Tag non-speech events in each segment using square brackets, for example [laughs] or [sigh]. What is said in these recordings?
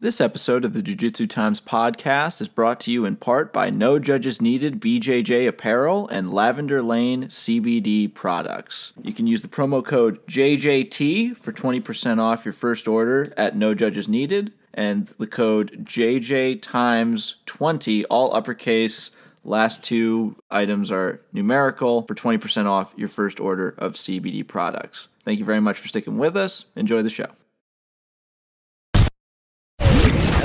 This episode of the Jiu Jitsu Times podcast is brought to you in part by No Judges Needed BJJ Apparel and Lavender Lane CBD products. You can use the promo code JJT for 20% off your first order at No Judges Needed and the code JJ Times 20, all uppercase. Last two items are numerical for 20% off your first order of CBD products. Thank you very much for sticking with us. Enjoy the show.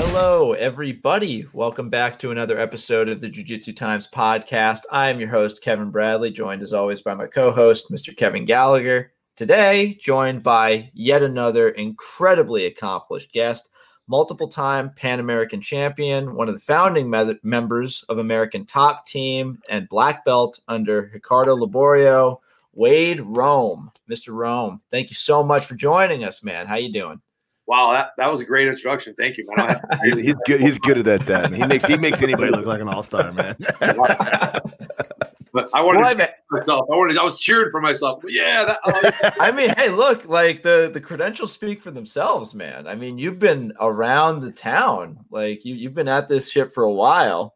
Hello, everybody. Welcome back to another episode of the Jiu Jitsu Times podcast. I am your host, Kevin Bradley, joined as always by my co host, Mr. Kevin Gallagher. Today, joined by yet another incredibly accomplished guest, multiple time Pan American champion, one of the founding me- members of American Top Team, and black belt under Ricardo Liborio, Wade Rome. Mr. Rome, thank you so much for joining us, man. How you doing? Wow, that, that was a great introduction. Thank you, man. [laughs] he's good. He's good at that. He makes he makes anybody look like an all star, man. [laughs] but I wanted well, to I myself. I wanted. I was cheering for myself. But yeah. That, uh, I mean, hey, look, like the the credentials speak for themselves, man. I mean, you've been around the town. Like you you've been at this shit for a while.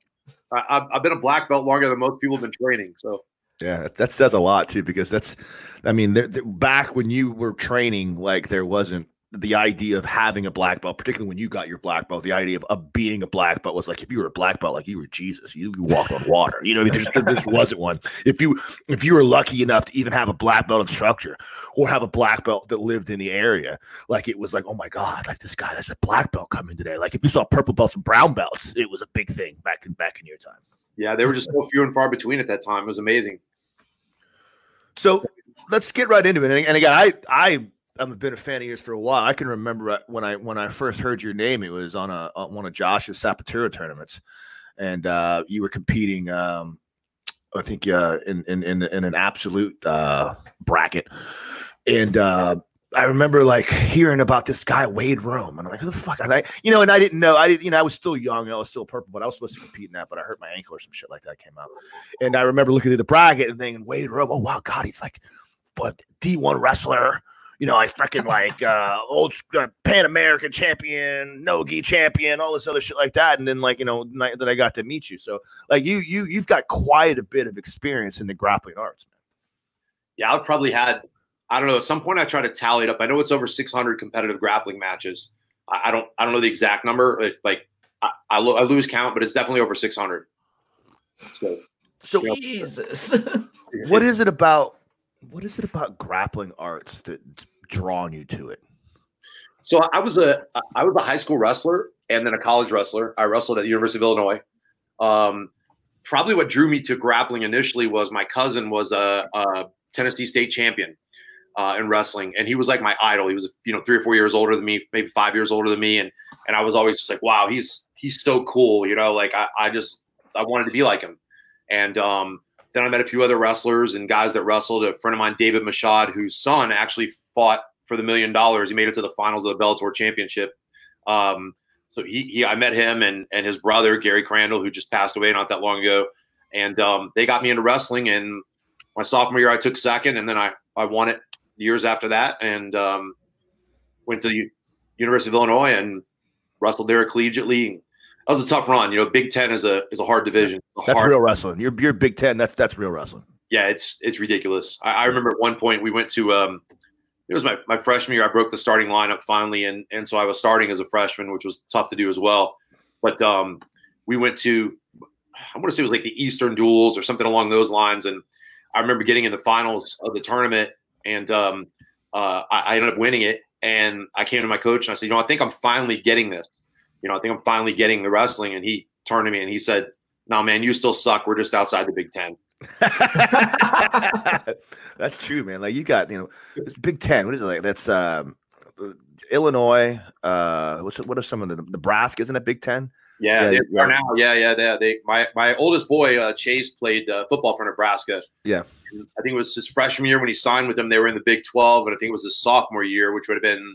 I, I've been a black belt longer than most people have been training. So yeah, that says a lot too, because that's, I mean, there, there, back when you were training, like there wasn't the idea of having a black belt, particularly when you got your black belt, the idea of, of being a black belt was like if you were a black belt, like you were Jesus, you, you walked on water. You know, I mean, there's, there just [laughs] wasn't one. If you if you were lucky enough to even have a black belt instructor or have a black belt that lived in the area, like it was like, oh my god, like this guy has a black belt coming today. Like if you saw purple belts and brown belts, it was a big thing back in back in your time. Yeah, they were just so few and far between at that time. It was amazing. So let's get right into it. And, and again, I I I've been a fan of yours for a while. I can remember uh, when I when I first heard your name, it was on a on one of Josh's Sapaturo tournaments, and uh, you were competing. Um, I think uh, in, in in in an absolute uh, bracket, and uh, I remember like hearing about this guy Wade Rome, and I'm like, who the fuck? And I, you know, and I didn't know. I didn't, you know, I was still young. I was still purple, but I was supposed to compete in that. But I hurt my ankle or some shit like that came out, and I remember looking at the bracket and thinking, Wade Rome. Oh wow, God, he's like, what D1 wrestler you know, I freaking like uh, old uh, Pan American champion, Nogi champion, all this other shit like that. And then like you know that I got to meet you. So like you you you've got quite a bit of experience in the grappling arts, man. Yeah, I've probably had I don't know. At some point, I try to tally it up. I know it's over 600 competitive grappling matches. I, I don't I don't know the exact number. Like I, I, lo- I lose count, but it's definitely over 600. So, so Jesus, [laughs] what is it about what is it about grappling arts that's drawing you to it? So I was a I was a high school wrestler and then a college wrestler. I wrestled at the University of Illinois. Um, probably what drew me to grappling initially was my cousin was a, a Tennessee state champion uh, in wrestling, and he was like my idol. He was you know three or four years older than me, maybe five years older than me, and and I was always just like, wow, he's he's so cool. You know, like I, I just I wanted to be like him, and um, then I met a few other wrestlers and guys that wrestled. A friend of mine, David Mashad, whose son actually fought for the million dollars. He made it to the finals of the Bellator Championship. Um, so he, he, I met him and and his brother Gary Crandall, who just passed away not that long ago, and um, they got me into wrestling. And my sophomore year, I took second, and then I I won it years after that, and um, went to the University of Illinois and wrestled there collegiately that was a tough run. You know, Big Ten is a is a hard division. A that's hard, real wrestling. You're you're Big Ten. That's that's real wrestling. Yeah, it's it's ridiculous. I, I remember at one point we went to um, it was my, my freshman year. I broke the starting lineup finally, and and so I was starting as a freshman, which was tough to do as well. But um, we went to I want to say it was like the Eastern Duels or something along those lines, and I remember getting in the finals of the tournament, and um, uh, I, I ended up winning it. And I came to my coach and I said, you know, I think I'm finally getting this you know, I think I'm finally getting the wrestling. And he turned to me and he said, no, man, you still suck. We're just outside the Big Ten. [laughs] That's true, man. Like you got, you know, it's Big Ten. What is it like? That's um, Illinois. Uh, what's what are some of the Nebraska? Isn't it Big Ten? Yeah, yeah, they are now. Yeah, yeah, they, they my my oldest boy uh, Chase played uh, football for Nebraska. Yeah, I think it was his freshman year when he signed with them. They were in the Big Twelve, and I think it was his sophomore year, which would have been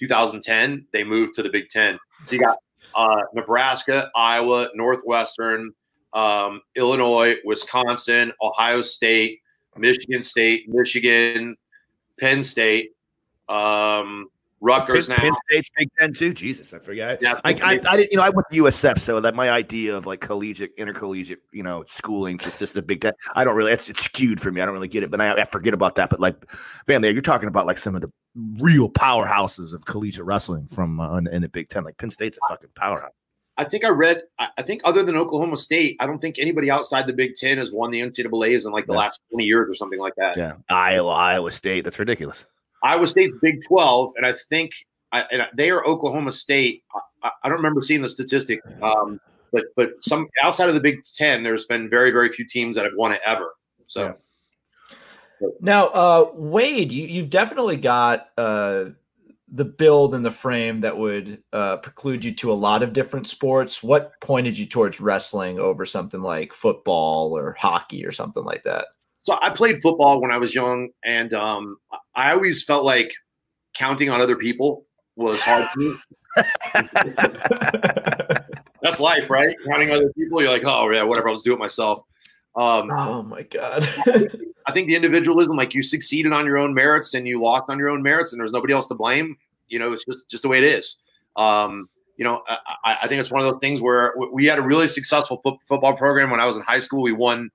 2010. They moved to the Big Ten. So you got uh, Nebraska, Iowa, Northwestern, um, Illinois, Wisconsin, Ohio State, Michigan State, Michigan, Penn State, um, Rutgers Penn, now. Penn State's Big Ten too. Jesus, I forget. Yeah, I, I, I didn't, you know, I went to USF, so that my idea of like collegiate, intercollegiate, you know, schooling is just the Big Ten. I don't really, it's, it's skewed for me. I don't really get it, but I, I forget about that. But like, man, there you're talking about like some of the real powerhouses of collegiate wrestling from uh, in, the Big Ten. Like Penn State's a fucking powerhouse. I think I read. I I think other than Oklahoma State, I don't think anybody outside the Big Ten has won the NCAA's in like the Yeah. last twenty years or something like that. Yeah, Iowa, Iowa State. That's ridiculous. Iowa State's Big Twelve, and I think I, and they are Oklahoma State. I, I don't remember seeing the statistic, um, but but some outside of the Big Ten, there's been very very few teams that have won it ever. So Yeah. Now, uh, Wade, you, you've definitely got uh, the build and the frame that would uh, preclude you to a lot of different sports. What pointed you towards wrestling over something like football or hockey or something like that? So I played football when I was young, and um, I always felt like counting on other people was hard. [laughs] That's life, right? Counting on other people, you're like, oh yeah, whatever, I'll just do it myself. Um, oh my god! I think the individualism, like you succeeded on your own merits and you lost on your own merits, and there's nobody else to blame. You know, it's just just the way it is. Um, you know, I, I think it's one of those things where we had a really successful football program when I was in high school. We won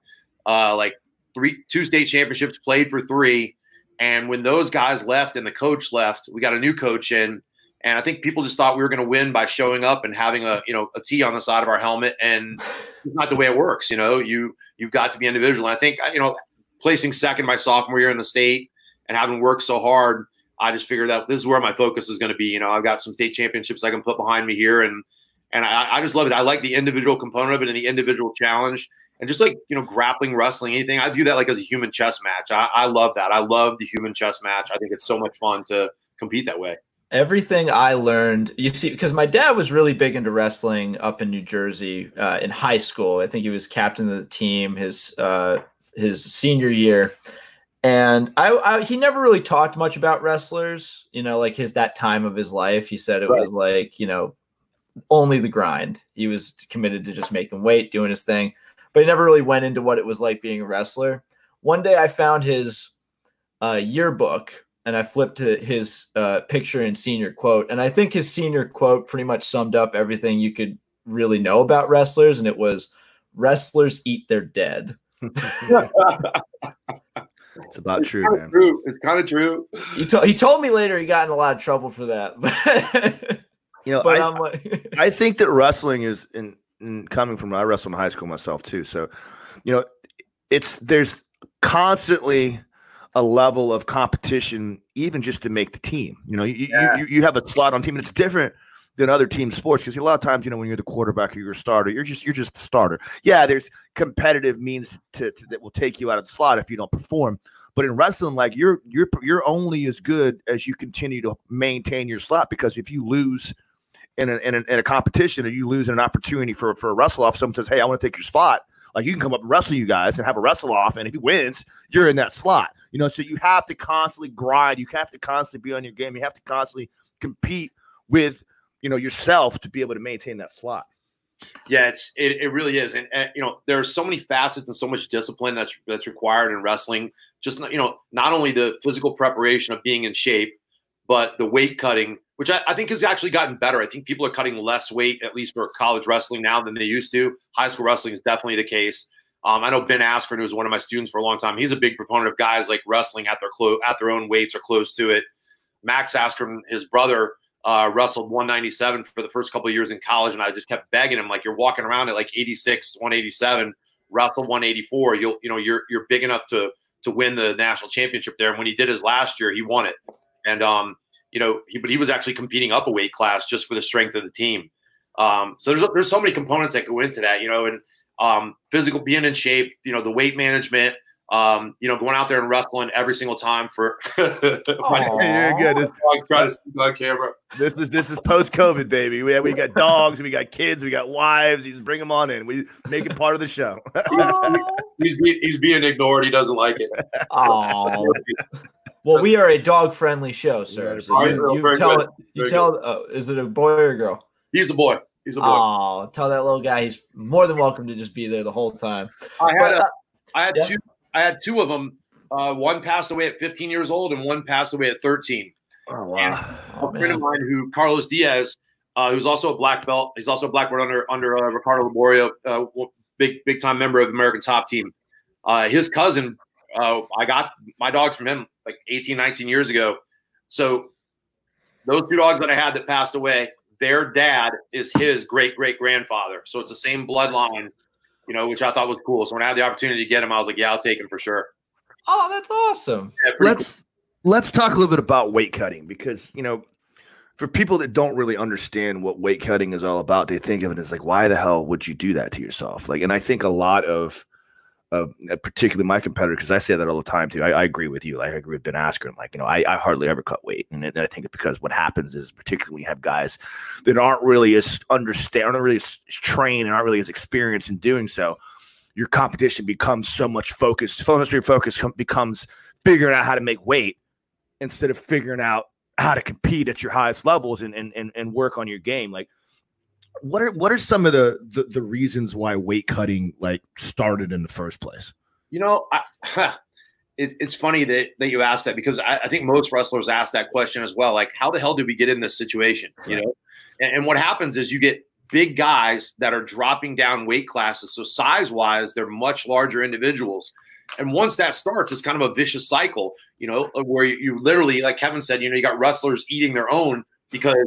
uh, like three, two state championships, played for three, and when those guys left and the coach left, we got a new coach in, and I think people just thought we were going to win by showing up and having a you know a T on the side of our helmet, and it's not the way it works. You know, you you've got to be individual. And I think you know placing second my sophomore year in the state and having worked so hard, I just figured out this is where my focus is going to be. You know, I've got some state championships I can put behind me here, and and I, I just love it. I like the individual component of it and the individual challenge, and just like you know, grappling, wrestling, anything. I view that like as a human chess match. I, I love that. I love the human chess match. I think it's so much fun to compete that way. Everything I learned, you see, because my dad was really big into wrestling up in New Jersey uh, in high school. I think he was captain of the team his uh, his senior year, and I, I he never really talked much about wrestlers. You know, like his that time of his life. He said it Right. was like you know only the grind. He was committed to just making weight, doing his thing, but he never really went into what it was like being a wrestler. One day, I found his uh, yearbook and I flipped to his uh, picture and senior quote. And I think his senior quote pretty much summed up everything you could really know about wrestlers. And it was wrestlers eat their dead. It's about true, Kind of man. true. It's kind of true. He, to- he told me later he got in a lot of trouble for that. [laughs] but You know, but I, I'm like, I think that wrestling is in, in coming from I wrestled in high school myself too. So, you know, it's there's constantly a level of competition, even just to make the team. You know, you, Yeah. you, you have a slot on team, and it's different than other team sports because a lot of times, you know, when you're the quarterback or you're a starter, you're just you're just the starter. Yeah, there's competitive means to, to that will take you out of the slot if you don't perform. But in wrestling, like you're you're you're only as good as you continue to maintain your slot because if you lose in a, in a, in a competition and you lose an opportunity for, for a wrestle off, someone says, Hey, I want to take your spot. Like you can come up and wrestle you guys and have a wrestle off. And if he wins, you're in that slot, you know? So you have to constantly grind. You have to constantly be on your game. You have to constantly compete with, you know, yourself to be able to maintain that slot. Yeah, it's it, it really is, and, and you know there are so many facets and so much discipline that's that's required in wrestling. Just you know, not only the physical preparation of being in shape, but the weight cutting, which I, I think has actually gotten better. I think people are cutting less weight, at least for college wrestling now than they used to. High school wrestling is definitely the case. Um, I know Ben Askren, who was one of my students for a long time. He's a big proponent of guys like wrestling at their clo- at their own weights or close to it. Max Askren, his brother, uh, wrestled 197 for the first couple of years in college, and I just kept begging him, like, you're walking around at like 86, 187, wrestle 184. You'll, you know, you're you're big enough to to win the national championship there. And when he did his last year, he won it. And um, you know, he but he was actually competing up a weight class just for the strength of the team. Um, so there's there's so many components that go into that, you know, and um, physical being in shape, you know, the weight management, um, you know, going out there and wrestling every single time for. [laughs] Aw. [laughs] You're good. This, I'm trying to speak on camera. this is this is post COVID, baby. We we got dogs, we got kids, we got wives. You just bring them on in. We make it part of the show. [laughs] He's, he's being ignored. He doesn't like it. oh. Well, we are a dog friendly show, sir. So you, you tell it. You very tell. Oh, is it a boy or a girl? He's a boy. He's a boy. Oh, tell that little guy he's more than welcome to just be there the whole time. I had But, a, uh, had yeah. two I had two of them. Uh, one passed away at 15 years old, and one passed away at 13. Oh wow! Oh, a friend of mine who Carlos Diaz, uh, who's also a black belt. He's also a black belt under under uh, Ricardo Liborio, uh, big big time member of the American Top Team. Uh, his cousin, uh, I got my dogs from him like 18, 19 years ago. So those two dogs that I had that passed away, their dad is his great great grandfather. So it's the same bloodline, you know, which I thought was cool. So when I had the opportunity to get him, I was like, yeah, I'll take him for sure. Oh, that's awesome. Yeah, let's cool. let's talk a little bit about weight cutting because you know, for people that don't really understand what weight cutting is all about, they think of it as like, why the hell would you do that to yourself? Like, and I think a lot of of uh, particularly my competitor, because I say that all the time too. I, I, agree with you. Like I agree with Ben Askren. Like, you know, I, I hardly ever cut weight. And, it, I think it's because what happens is particularly when you have guys that aren't really as understand, aren't really as trained and aren't really as experienced in doing so, your competition becomes so much focused. So much your focus com- becomes figuring out how to make weight instead of figuring out how to compete at your highest levels and, and, and, and work on your game. Like what are what are some of the, the, the reasons why weight cutting like started in the first place? You know, I, it, it's funny that that you asked that because I, I, think most wrestlers ask that question as well. Like, how the hell did we get in this situation? You know, and, and what happens is you get big guys that are dropping down weight classes. So size wise, they're much larger individuals. And once that starts, it's kind of a vicious cycle, you know, where you, you literally, like Kevin said, you know, you got wrestlers eating their own because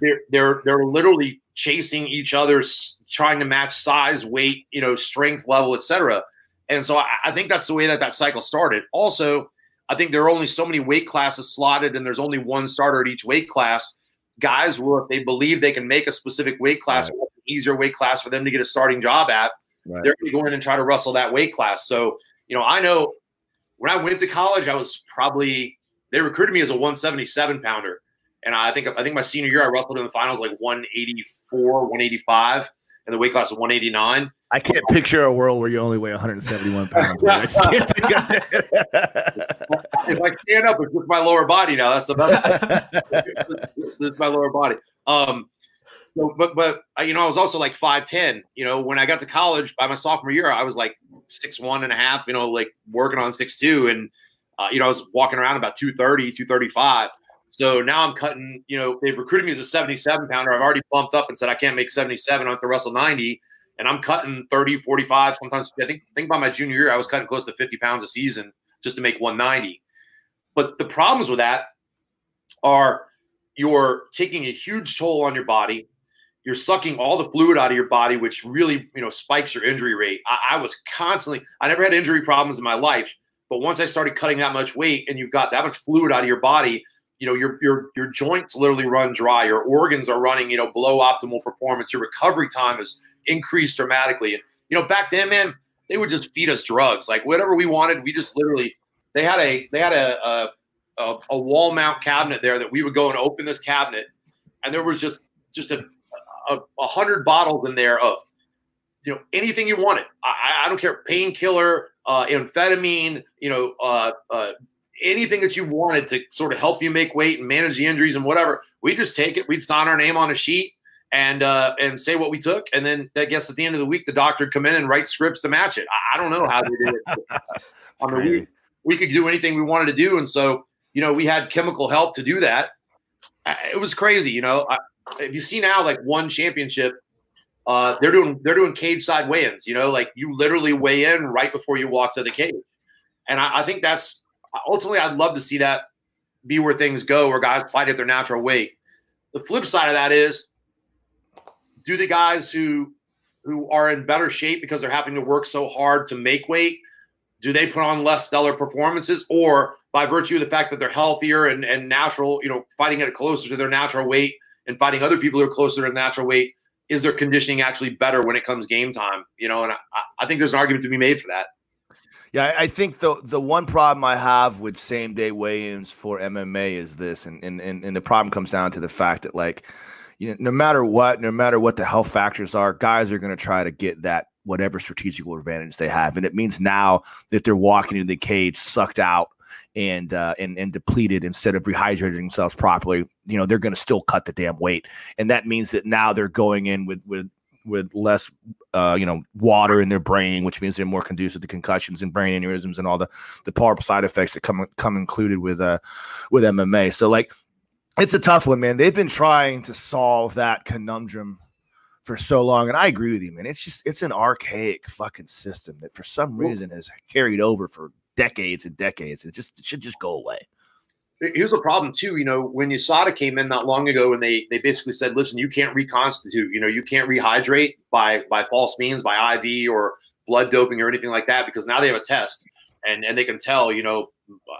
they're they're they're literally chasing each other, trying to match size, weight, you know, strength level, etc. And so I, I think that's the way that that cycle started. Also, I think there are only so many weight classes slotted, and there's only one starter at each weight class. Guys will, if they believe they can make a specific weight class, right. an easier weight class for them to get a starting job at, right. they're going to go in and try to wrestle that weight class. So, you know, I know when I went to college, I was probably they recruited me as a 177 pounder. And I think I think my senior year I wrestled in the finals like 184, 185, and the weight class was 189. I can't picture a world where you only weigh 171 [laughs] pounds. I [laughs] if I stand up, it's just my lower body now. That's the best. [laughs] it's my lower body. Um, so, but but you know, I was also like 5'10. You know, when I got to college by my sophomore year, I was like six one and a half. You know, like working on six two, and uh, you know, I was walking around about 230, 235. So now I'm cutting, you know, they've recruited me as a 77 pounder. I've already bumped up and said I can't make 77 I on the wrestle 90. And I'm cutting 30, 45, sometimes I think I think by my junior year, I was cutting close to 50 pounds a season just to make 190. But the problems with that are you're taking a huge toll on your body. You're sucking all the fluid out of your body, which really, you know, spikes your injury rate. I, I was constantly, I never had injury problems in my life, but once I started cutting that much weight and you've got that much fluid out of your body, you know your your your joints literally run dry. Your organs are running you know below optimal performance. Your recovery time has increased dramatically. And you know back then man they would just feed us drugs. Like whatever we wanted we just literally they had a they had a a, a wall mount cabinet there that we would go and open this cabinet. And there was just just a a, a hundred bottles in there of you know anything you wanted. I, I don't care painkiller uh, amphetamine you know uh, uh, anything that you wanted to sort of help you make weight and manage the injuries and whatever, we just take it. We'd sign our name on a sheet and uh, and say what we took, and then I guess at the end of the week, the doctor would come in and write scripts to match it. I, I don't know how they did it. [laughs] I mean, we, we could do anything we wanted to do, and so you know, we had chemical help to do that. It was crazy, you know. I, if you see now, like one championship, uh, they're doing they're doing cage side weigh-ins. You know, like you literally weigh in right before you walk to the cage, and I, I think that's ultimately, I'd love to see that be where things go, where guys fight at their natural weight. The flip side of that is, do the guys who who are in better shape because they're having to work so hard to make weight, do they put on less stellar performances, or by virtue of the fact that they're healthier and, and natural, you know, fighting at closer to their natural weight and fighting other people who are closer to their natural weight, is their conditioning actually better when it comes game time? You know, and I, I think there's an argument to be made for that. Yeah, I think the the one problem I have with same day weigh-ins for MMA is this, and and and, the problem comes down to the fact that like, you know, no matter what, no matter what the health factors are, guys are going to try to get that whatever strategical advantage they have, and it means now that they're walking in the cage sucked out and uh, and and depleted instead of rehydrating themselves properly, you know, they're going to still cut the damn weight, and that means that now they're going in with with with less uh, you know water in their brain, which means they're more conducive to concussions and brain aneurysms and all the the powerful side effects that come come included with uh with MMA. So like it's a tough one, man. They've been trying to solve that conundrum for so long, and I agree with you, man. It's just it's an archaic fucking system that for some reason has carried over for decades and decades. It just it should just go away. Here's a problem too. You know, when USADA came in not long ago, and they they basically said, "Listen, you can't reconstitute. You know, you can't rehydrate by by false means, by IV or blood doping or anything like that, because now they have a test and and they can tell. You know,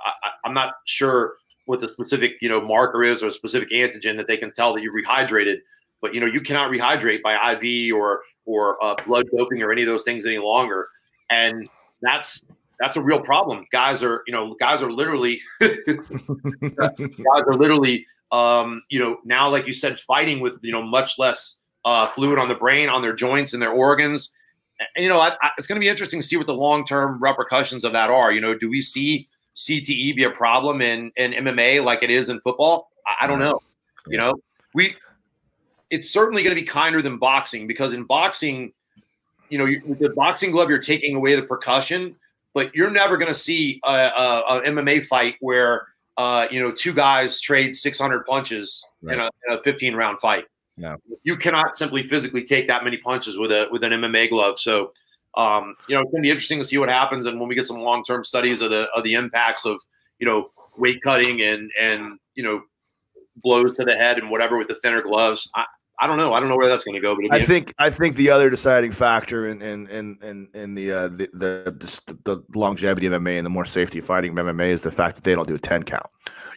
I, I'm not sure what the specific you know marker is or a specific antigen that they can tell that you rehydrated. But you know, you cannot rehydrate by IV or or uh, blood doping or any of those things any longer, and that's that's a real problem. Guys are you know guys are literally [laughs] [laughs] guys are literally um, you know now like you said fighting with you know much less uh, fluid on the brain on their joints and their organs. And, you know, I, I, it's going to be interesting to see what the long term repercussions of that are. You know, do we see CTE be a problem in in MMA like it is in football? I, I don't know. You know, we it's certainly going to be kinder than boxing because in boxing, you know, you, with the boxing glove, you're taking away the percussion, but you're never going to see a, a, a, MMA fight where uh, you know two guys trade 600 punches right. in, a, in a 15 round fight. No, you cannot simply physically take that many punches with a with an MMA glove. So um, you know, it's going to be interesting to see what happens, and when we get some long term studies of the of the impacts of you know weight cutting and and you know blows to the head and whatever with the thinner gloves. I, I don't know. I don't know where that's going to go. But I think I think the other deciding factor in in in in, in the, uh, the, the the longevity of MMA and the more safety fighting of MMA is the fact that they don't do a ten count.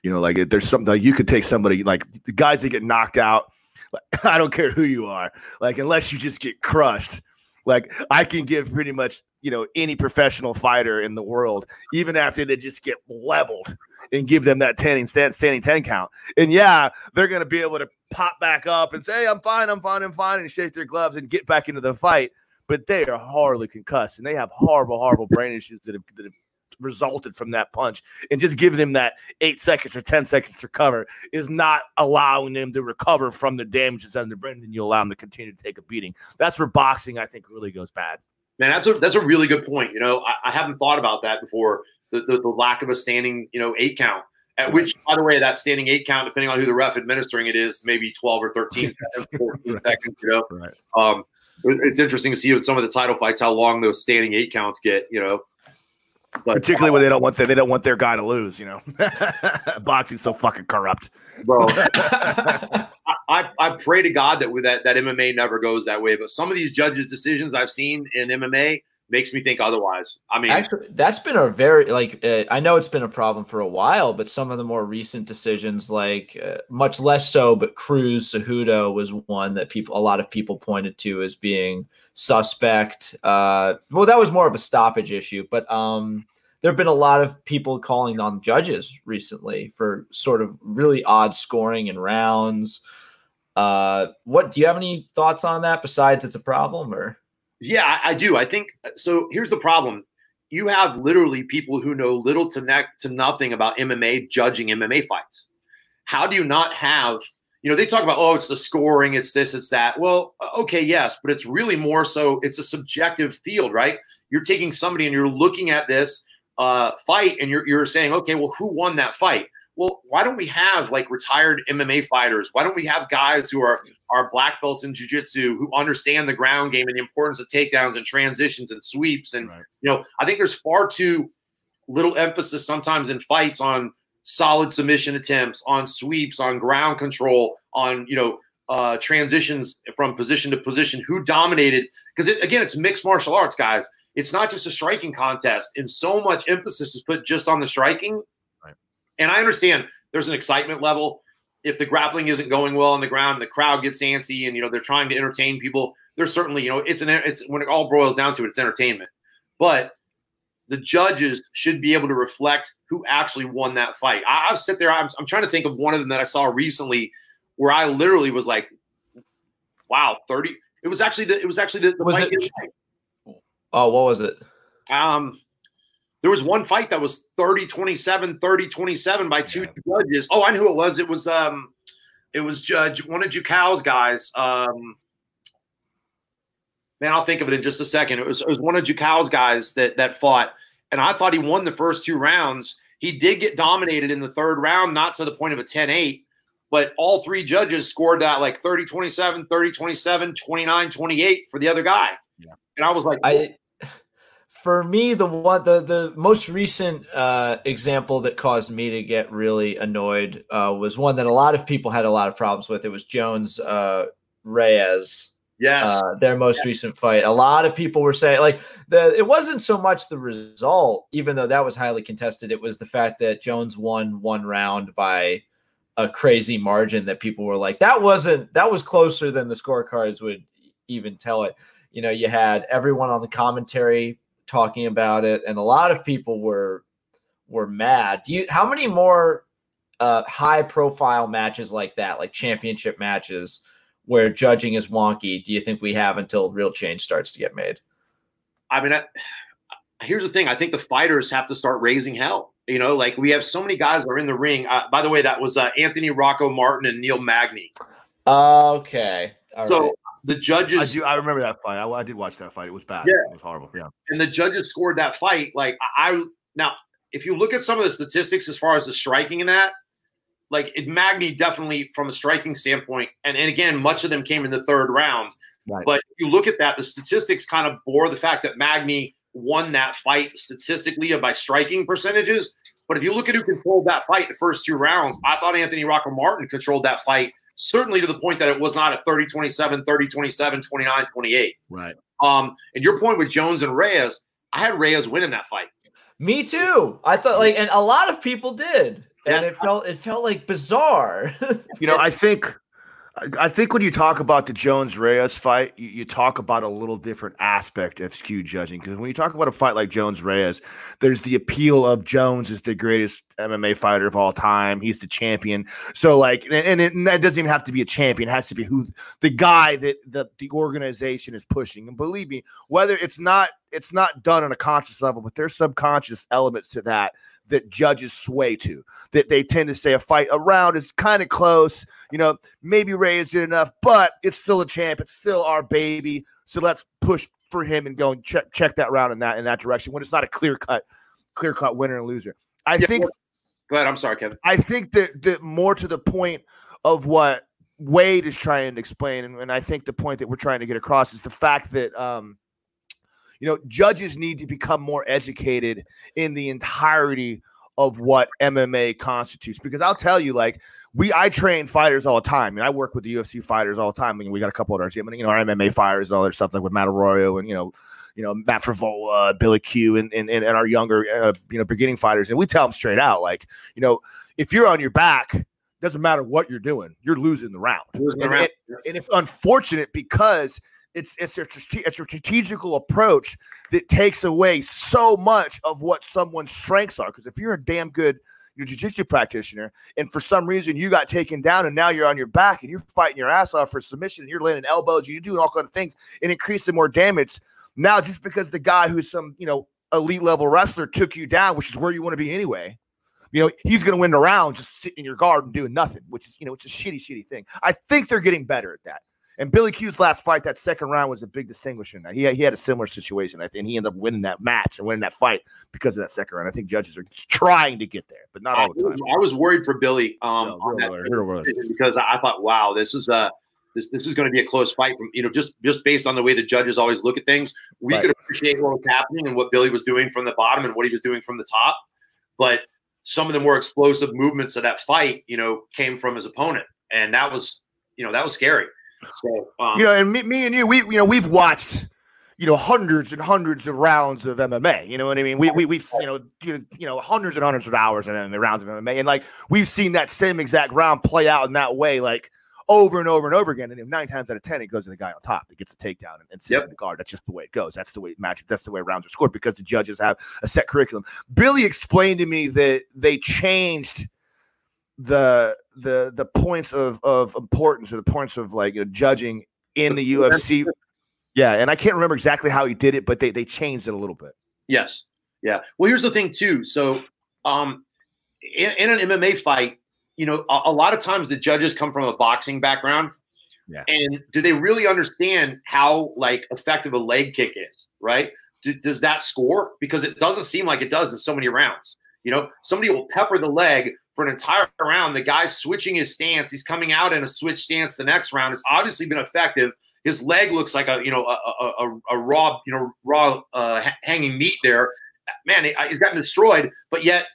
You know, like there's something like you could take somebody like the guys that get knocked out. Like, [laughs] I don't care who you are, like unless you just get crushed like I can give pretty much, you know, any professional fighter in the world, even after they just get leveled and give them that standing, standing 10 count. And yeah, they're going to be able to pop back up and say, I'm fine, I'm fine, I'm fine, and shake their gloves and get back into the fight. But they are horribly concussed and they have horrible, horrible brain issues that have, that have resulted from that punch and just giving them that eight seconds or 10 seconds to recover is not allowing them to recover from the damages on their brain. And you allow them to continue to take a beating. That's where boxing, I think, really goes bad. Man, that's a that's a really good point. You know, I, I haven't thought about that before. The, the, the lack of a standing, you know, eight count. At which, by the way, that standing eight count, depending on who the ref administering it is, maybe twelve or thirteen [laughs] seconds, fourteen right. seconds. You know, right. um, it's interesting to see with some of the title fights how long those standing eight counts get. You know, but, Particularly when they don't want their, they don't want their guy to lose, you know. [laughs] Boxing's so fucking corrupt, bro. [laughs] I, I, I pray to God that with that that MMA never goes that way. But some of these judges' decisions I've seen in MMA makes me think otherwise. I mean, actually, that's been a very like uh, I know it's been a problem for a while, but some of the more recent decisions, like uh, much less so, but Cruz Cejudo was one that people, a lot of people pointed to as being suspect. Uh, well, that was more of a stoppage issue, but um, there have been a lot of people calling on judges recently for sort of really odd scoring in rounds. Uh, what do you have any thoughts on that? Besides, it's a problem, or yeah, I, I do. I think so. Here's the problem: you have literally people who know little to ne- to nothing about MMA judging MMA fights. How do you not have? You know, they talk about oh, it's the scoring, it's this, it's that. Well, okay, yes, but it's really more so. It's a subjective field, right? You're taking somebody and you're looking at this uh, fight, and you're you're saying, okay, well, who won that fight? Well, why don't we have like retired MMA fighters? Why don't we have guys who are are black belts in jiu-jitsu who understand the ground game and the importance of takedowns and transitions and sweeps? And right. you know, I think there's far too little emphasis sometimes in fights on solid submission attempts, on sweeps, on ground control, on you know uh, transitions from position to position. Who dominated? Because it, again, it's mixed martial arts, guys. It's not just a striking contest, and so much emphasis is put just on the striking and I understand there's an excitement level. If the grappling isn't going well on the ground, the crowd gets antsy, and you know they're trying to entertain people. There's certainly, you know, it's an it's when it all boils down to it, it's entertainment. But the judges should be able to reflect who actually won that fight. I, I've sit there. I'm, I'm trying to think of one of them that I saw recently, where I literally was like, "Wow, 30." It was actually the, it was actually the, the was fight. It, oh, what was it? Um, there was one fight that was 30 27, 30 27 by two yeah. judges. Oh, I knew who it was. It was um it was Judge one of Jucal's guys. Um man, I'll think of it in just a second. It was it was one of Jucal's guys that that fought, and I thought he won the first two rounds. He did get dominated in the third round, not to the point of a 10-8, but all three judges scored that like 30 27, 30 27, 29 28 for the other guy. Yeah. And I was like, I for me the one the the most recent uh, example that caused me to get really annoyed uh, was one that a lot of people had a lot of problems with. It was Jones uh, Reyes. yes. Uh, their most recent fight. A lot of people were saying like the it wasn't so much the result, even though that was highly contested. It was the fact that Jones won one round by a crazy margin that people were like, that wasn't that was closer than the scorecards would even tell it. You know, you had everyone on the commentary talking about it, and a lot of people were were mad. Do you how many more uh, high profile matches like that, like championship matches, where judging is wonky? Do you think we have until real change starts to get made? I mean, I, here's the thing. I think the fighters have to start raising hell. You know, like we have so many guys that are in the ring. Uh, by the way, that was uh, Anthony Rocco Martin and Neil Magny. Okay. All so right. The judges. I do. I remember that fight. I, I did watch that fight. It was bad. Yeah. It was horrible. Yeah. and the judges scored that fight. Like I, now, if you look at some of the statistics as far as the striking in that, like it Magny definitely from a striking standpoint, and, and again, much of them came in the third round. Right. But if you look at that, the statistics kind of bore the fact that Magny won that fight statistically by striking percentages. But if you look at who controlled that fight the first two rounds, I thought Anthony Rocco Martin controlled that fight, certainly to the point that it was not a 30 27, 30 27, 29 28. Right. Um, and your point with Jones and Reyes, I had Reyes winning that fight. Me too. I thought like, and a lot of people did, and Yes. it felt it felt like bizarre. [laughs] You know, I think, I- think when you talk about the Jones Reyes fight, you, you talk about a little different aspect of skew judging. Because when you talk about a fight like Jones Reyes, there's the appeal of Jones is the greatest MMA fighter of all time. He's the champion. So like, and, and, it, and that doesn't even have to be a champion. It has to be who the guy that the, the organization is pushing. And believe me, whether it's not it's not done on a conscious level, but there's subconscious elements to that that judges sway to. That they tend to say a fight around is kind of close. You know, maybe Reyes did enough, but it's still a champ. It's still our baby. So let's push for him and go and check check that round in that in that direction when it's not a clear cut, clear cut winner and loser. I Yeah, think Go ahead. I'm sorry, Kevin. I think that that more to the point of what Wade is trying to explain, and, and I think the point that we're trying to get across is the fact that um, you know judges need to become more educated in the entirety of what MMA constitutes. Because I'll tell you, like we, I train fighters all the time, and I work with the UFC fighters all the time. I mean, we got a couple of our gym, and you know, our MMA fighters and all their stuff, like with Matt Arroyo and you know, you know, Matt Frevola, Billy Q, and and, and our younger, uh, you know, beginning fighters, and we tell them straight out, like, you know, if you're on your back, doesn't matter what you're doing, you're losing the round. Losing the round. it- and it's unfortunate because it's it's a, it's a strategical approach that takes away so much of what someone's strengths are. Because if you're a damn good you know, jiu-jitsu practitioner, and for some reason you got taken down, and now you're on your back and you're fighting your ass off for submission, and you're landing elbows, and you're doing all kinds of things, and increasing more damage. Now, just because the guy who's some you know elite level wrestler took you down, which is where you want to be anyway. You know, he's going to win the round just sitting in your guard and doing nothing, which is, you know, it's a shitty, shitty thing. I think they're getting better at that. And Billy Q's last fight, that second round, was a big distinguisher. in that. He had, he had a similar situation, I think, and he ended up winning that match and winning that fight because of that second round. I think judges are trying to get there, but not all the time. I was worried for Billy um, No, on that because I thought, wow, this is a this this is going to be a close fight. From you know, just just based on the way the judges always look at things, we Right. could appreciate what was happening and what Billy was doing from the bottom and what he was doing from the top. But some of the more explosive movements of that fight, you know, came from his opponent, and that was you know that was scary. So um, you know, and me, me and you, we you know we've watched you know hundreds and hundreds of rounds of MMA. You know what I mean? We we we've you know you know, hundreds and hundreds of hours in the rounds of MMA, and like we've seen that same exact round play out in that way, like over and over and over again. And nine times out of ten, it goes to the guy on top that gets the takedown and, and sits Yep. in the guard. That's just the way it goes. That's the way match. That's the way rounds are scored because the judges have a set curriculum. Billy explained to me that they changed the the the points of of importance or the points of like you know, judging in the UFC. Yeah, and I can't remember exactly how he did it, but they they changed it a little bit. Yes. Yeah. Well, here's the thing too. So, um, in, in an MMA fight, you know, a, a lot of times the judges come from a boxing background. Yeah. And do they really understand how like effective a leg kick is? Right? Do, does that score? Because it doesn't seem like it does in so many rounds. You know, somebody will pepper the leg for an entire round. The guy's switching his stance. He's coming out in a switch stance the next round. It's obviously been effective. His leg looks like a you know a, a, a raw you know raw uh, hanging meat there. Man, he's gotten destroyed, but yet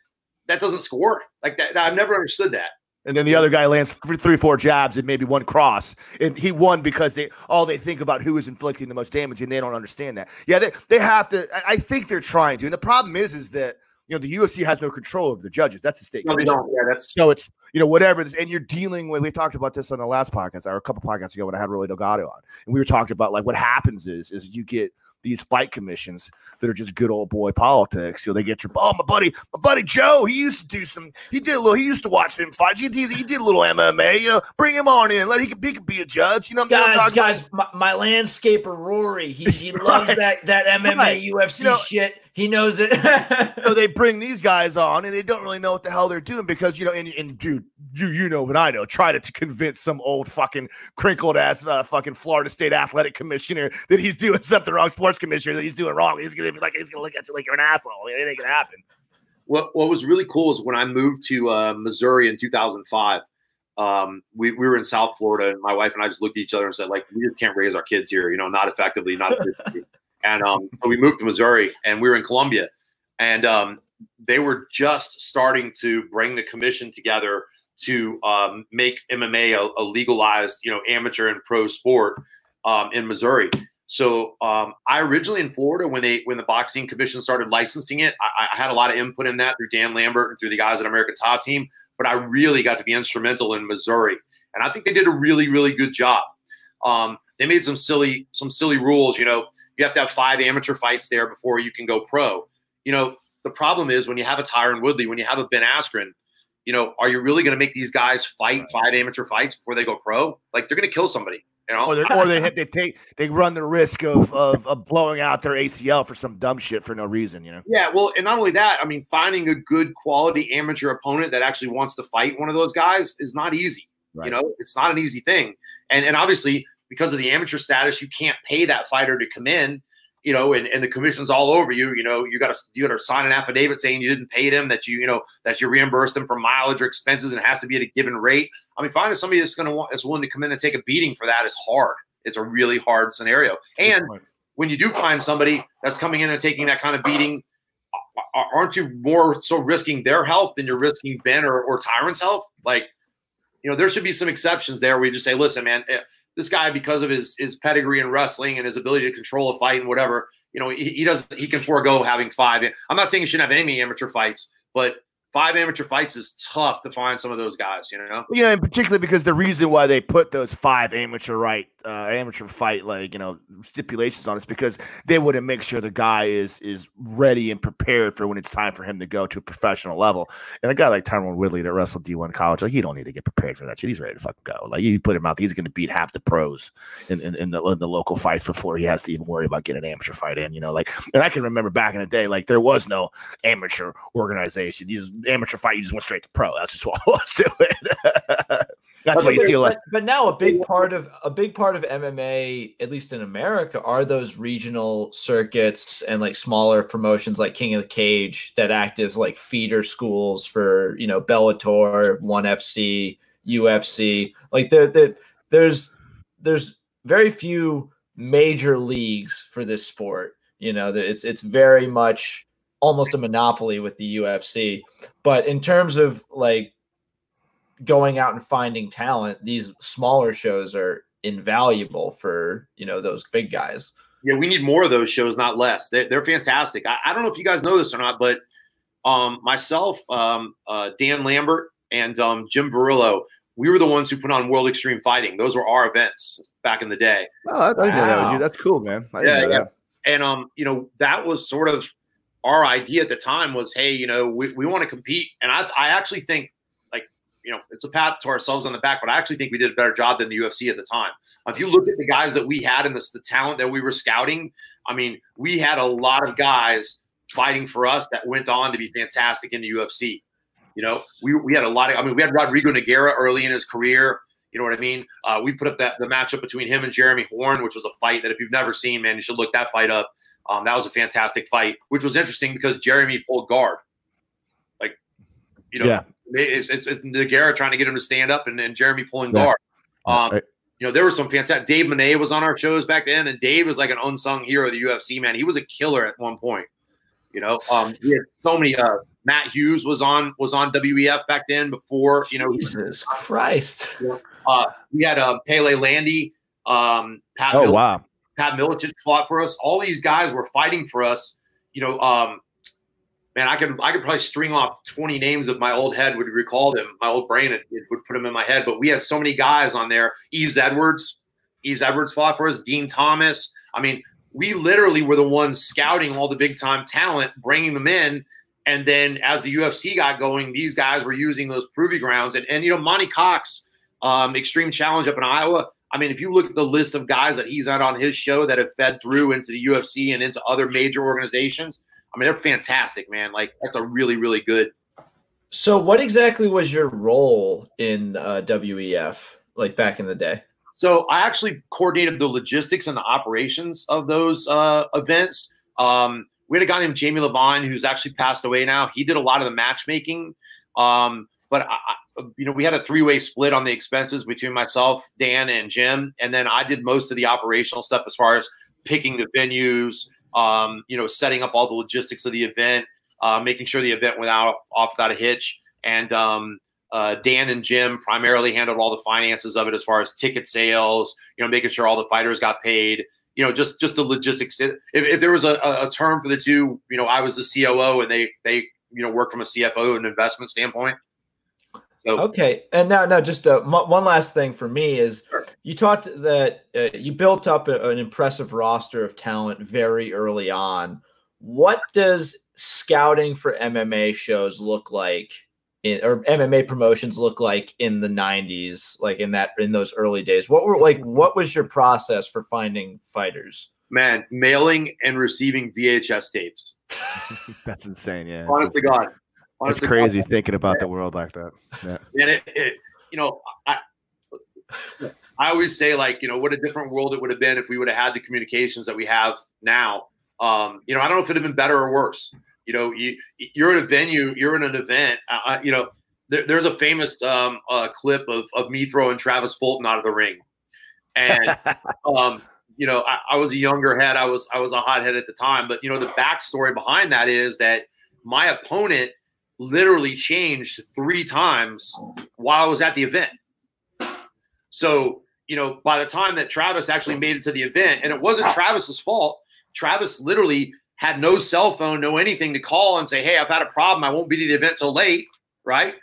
that doesn't score. Like that, I've never understood that. And then the other guy lands three, three, four jabs and maybe one cross, and he won because they all they think about who is inflicting the most damage, and they don't understand that. Yeah, they, they have to. I think they're trying to, and the problem is, is that you know the UFC has no control over the judges. That's the state. No, they don't. Yeah, that's so it's you know whatever. This, and you're dealing with. We talked about this on the last podcast or a couple podcasts ago when I had Rolly Delgado on, and we were talking about like what happens is is you get these fight commissions that are just good old boy politics. You know, they get your oh my buddy, my buddy Joe. He used to do some. He did a little. He used to watch them fights. He did. He did a little MMA. You know, bring him on in. Let he could, he could be a judge. You know, guys, guys. My, my, landscaper Rory. He he [laughs] loves that that MMA right. UFC you know, shit. He knows it. [laughs] so they bring these guys on, and they don't really know what the hell they're doing because you know, and, and dude, you you know what I know. Try to, to convince some old fucking crinkled ass uh, fucking Florida State athletic commissioner that he's doing something wrong, sports commissioner that he's doing wrong. He's gonna be like he's gonna look at you like you're an asshole. It ain't gonna happen. What What was really cool is when I moved to uh, Missouri in 2005. Um, we, we were in South Florida, and my wife and I just looked at each other and said, like, we just can't raise our kids here, you know, not effectively, not. [laughs] And um, so we moved to Missouri and we were in Columbia. And um, they were just starting to bring the commission together to um, make MMA a, a, legalized, you know, amateur and pro sport um, in Missouri. So um, I originally in Florida when they when the boxing commission started licensing it, I, I, had a lot of input in that through Dan Lambert and through the guys at American Top Team. But I really got to be instrumental in Missouri, and I think they did a really really good job. Um, they made some silly some silly rules, you know you have to have five amateur fights there before you can go pro. You know, the problem is when you have a Tyron Woodley, when you have a Ben Askren, you know, are you really going to make these guys fight five amateur fights before they go pro? Like they're going to kill somebody. You know? or, or they they take they run the risk of, of of blowing out their ACL for some dumb shit for no reason, you know. Yeah, well, and not only that, I mean, finding a good quality amateur opponent that actually wants to fight one of those guys is not easy. Right. You know, it's not an easy thing, and and obviously because of the amateur status, you can't pay that fighter to come in, you know, and, and the commission's all over you. You know, you got to you got to sign an affidavit saying you didn't pay them, that you you know that you reimburse them for mileage or expenses, and it has to be at a given rate. I mean, finding somebody that's going to want that's willing to come in and take a beating for that is hard. It's a really hard scenario. And when you do find somebody that's coming in and taking that kind of beating, aren't you more so risking their health than you're risking Ben or, or Tyron's health? Like, you know, there should be some exceptions there where you just say, listen, man, eh, this guy because of his his pedigree in wrestling and his ability to control a fight and whatever, you know, he, he does he can forego having five. I'm not saying he shouldn't have any amateur fights, but five amateur fights is tough to find some of those guys, you know. Yeah, and particularly because the reason why they put those five amateur right uh, amateur fight like you know stipulations on is because they want to make sure the guy is is ready and prepared for when it's time for him to go to a professional level. And a guy like Tyron Woodley that wrestled D1 college, like he don't need to get prepared for that shit. He's ready to fucking go. Like you put him out, he's going to beat half the pros in, in, in, the, in the local fights before he has to even worry about getting an amateur fight in. You know, like and I can remember back in the day, like there was no amateur organization. These amateur fight, you just went straight to pro. That's just [laughs] what I was doing. [laughs] That's what you see. Like, but, but now a big part of a big part of MMA, at least in America, are those regional circuits and like smaller promotions like King of the Cage that act as like feeder schools for you know Bellator, One FC, UFC. Like there, there there's there's very few major leagues for this sport. You know, it's it's very much almost a monopoly with the UFC. But in terms of like going out and finding talent, these smaller shows are invaluable for you know those big guys. Yeah, we need more of those shows, not less. They're, they're fantastic. I, I, don't know if you guys know this or not, but um, myself, um, uh, Dan Lambert, and um, Jim Varillo, we were the ones who put on World Extreme Fighting. Those were our events back in the day. Oh, I, I wow. know that. That's cool, man. yeah, yeah. And um, you know, that was sort of our idea at the time was, hey, you know, we, we want to compete. And I, I actually think like, you know, it's a pat to ourselves on the back, but I actually think we did a better job than the UFC at the time. If you look at the guys that we had and the, the talent that we were scouting, I mean, we had a lot of guys fighting for us that went on to be fantastic in the UFC. You know, we, we had a lot of, I mean, we had Rodrigo Nogueira early in his career. You know what I mean? Uh, we put up that the matchup between him and Jeremy Horn, which was a fight that if you've never seen, man, you should look that fight up. Um, that was a fantastic fight, which was interesting because Jeremy pulled guard. Like You know, Yeah. it's, it's, it's Nogueira trying to get him to stand up and, and Jeremy pulling Yeah. guard. Um, Right. you know, there was some fantastic. Dave Menne was on our shows back then, and Dave was like an unsung hero of the UFC. Man, he was a killer at one point. You know, um, we had so many. Uh, Matt Hughes was on was on WEF back then. Before you know, Jesus Christ. uh, we had uh, Pele Landi, um, Pat, Oh Mil- wow. Pat Miletich fought for us. All these guys were fighting for us. You know, um, man, I could I could probably string off twenty names of my old head would recall them. My old brain it, it would put them in my head. But we had so many guys on there. Yves Edwards, Yves Edwards fought for us. Dean Thomas. I mean, we literally were the ones scouting all the big time talent, bringing them in. And then as the UFC got going, these guys were using those proving grounds. And, and you know, Monty Cox, um, Extreme Challenge up in Iowa. I mean, if you look at the list of guys that he's had on his show that have fed through into the UFC and into other major organizations, I mean, they're fantastic, man. Like that's a really, really good. So, what exactly was your role in uh, WEF, like back in the day? So I actually coordinated the logistics and the operations of those uh, events. Um, we had a guy named Jamie Levine who's actually passed away now. He did a lot of the matchmaking. Um, but I, I- you know, we had a three-way split on the expenses between myself, Dan, and Jim, and then I did most of the operational stuff as far as picking the venues, um, you know, setting up all the logistics of the event, uh, making sure the event went out off without a hitch, and um, uh, Dan and Jim primarily handled all the finances of it as far as ticket sales, you know, making sure all the fighters got paid, you know, just just the logistics. If, if there was a, a a term for the two, you know, I was the COO and they they you know work from a CFO and investment standpoint. So Okay, and now, now, just uh, mo- one last thing for me is Sure. you talked that uh, you built up a- an impressive roster of talent very early on. What does scouting for MMA shows look like, in, or MMA promotions look like in the '90s, like in that in those early days? What were like? What was your process for finding fighters? man, mailing and receiving VHS tapes. [laughs] That's insane. Yeah. Honest to God. It's Honest God. crazy thinking about the [laughs] world like that. Yeah. and it, it you know i i always say like you know what a different world it would have been if we would have had the communications that we have now um you know i don't know if it'd have been better or worse you know you you're at a venue you're in an event uh, you know there, there's a famous um uh, clip of of me throwing travis fulton out of the ring and [laughs] um, you know, I, I was a younger head. I was I was a hothead at the time, but you know, the backstory behind that is that my opponent literally changed three times while I was at the event. So, you know, by the time that Travis actually made it to the event, and it wasn't Travis's fault, Travis literally had no cell phone, no anything to call and say, "Hey, I've had a problem. I won't be to the event till late." Right?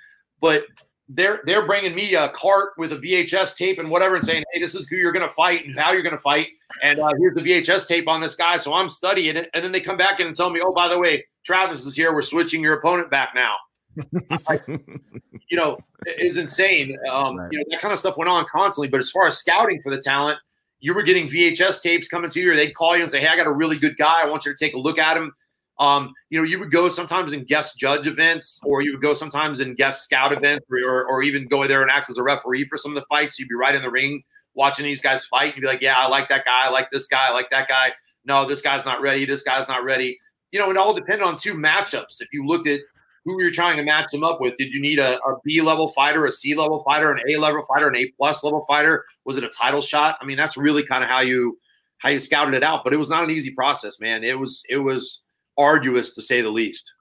But they're they're bringing me a cart with a VHS tape and whatever, and saying, "Hey, this is who you're going to fight and how you're going to fight." And uh, here's the VHS tape on this guy. So I'm studying it, and then they come back in and tell me, "Oh, by the way, Travis is here. We're switching your opponent back now." [laughs] you know, it is insane. Um, Right. You know, that kind of stuff went on constantly. But as far as scouting for the talent, you were getting VHS tapes coming to you, or they'd call you and say, "Hey, I got a really good guy. I want you to take a look at him." Um, you know, you would go sometimes in guest judge events, or you would go sometimes in guest scout events, or, or, or even go there and act as a referee for some of the fights. You'd be right in the ring watching these guys fight. You'd be like, "Yeah, I like that guy. I like this guy. I like that guy." No, this guy's not ready. This guy's not ready. You know, it all depended on two matchups. If you looked at who you're trying to match them up with. Did you need a, a B level fighter, a C level fighter, an A level fighter, an A plus level fighter? Was it a title shot? I mean, that's really kind of how you how you scouted it out. But it was not an easy process, man. It was it was arduous to say the least.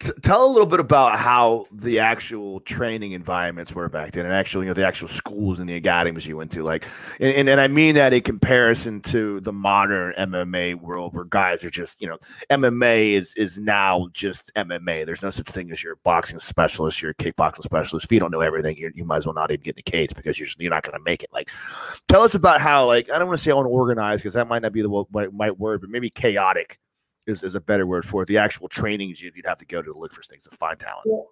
T- tell a little bit about how the actual training environments were back then, and actually, you know, the actual schools and the academies you went to. Like, and, and, and I mean that in comparison to the modern MMA world, where guys are just, you know, MMA is is now just MMA. There's no such thing as you're a boxing specialist, you're a kickboxing specialist. If you don't know everything, you you might as well not even get in the cage because you're just, you're not going to make it. Like, tell us about how, like, I don't want to say unorganized because that might not be the right word, but maybe chaotic is, is a better word for it. The actual trainings you'd, you'd have to go to look for things to find talent. Well,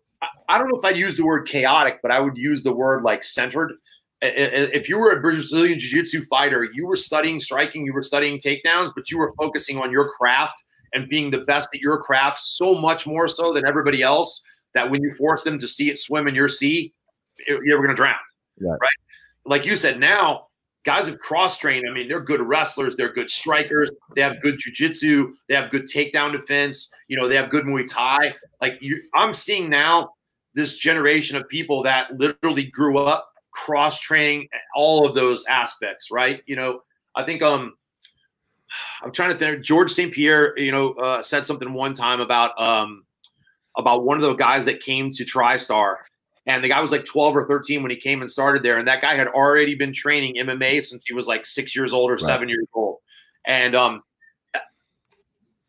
I- don't know if I'd use the word chaotic, but I would use the word like centered. If you were a Brazilian Jiu Jitsu fighter, you were studying striking, you were studying takedowns, but you were focusing on your craft and being the best at your craft so much more so than everybody else that when you force them to see it swim in your sea, you're going to drown. Right. right? Like you said, now guys have cross trained. I mean, they're good wrestlers, they're good strikers, they have good jujitsu, they have good takedown defense. You know, they have good Muay Thai. Like you, I'm seeing now this generation of people that literally grew up cross training all of those aspects, right? You know, I think um I'm trying to think Georges St-Pierre, you know, uh, said something one time about um about one of the guys that came to TriStar. And the guy was like 12 or 13 when he came and started there. And that guy had already been training MMA since he was like six years old or right. seven years old. And um,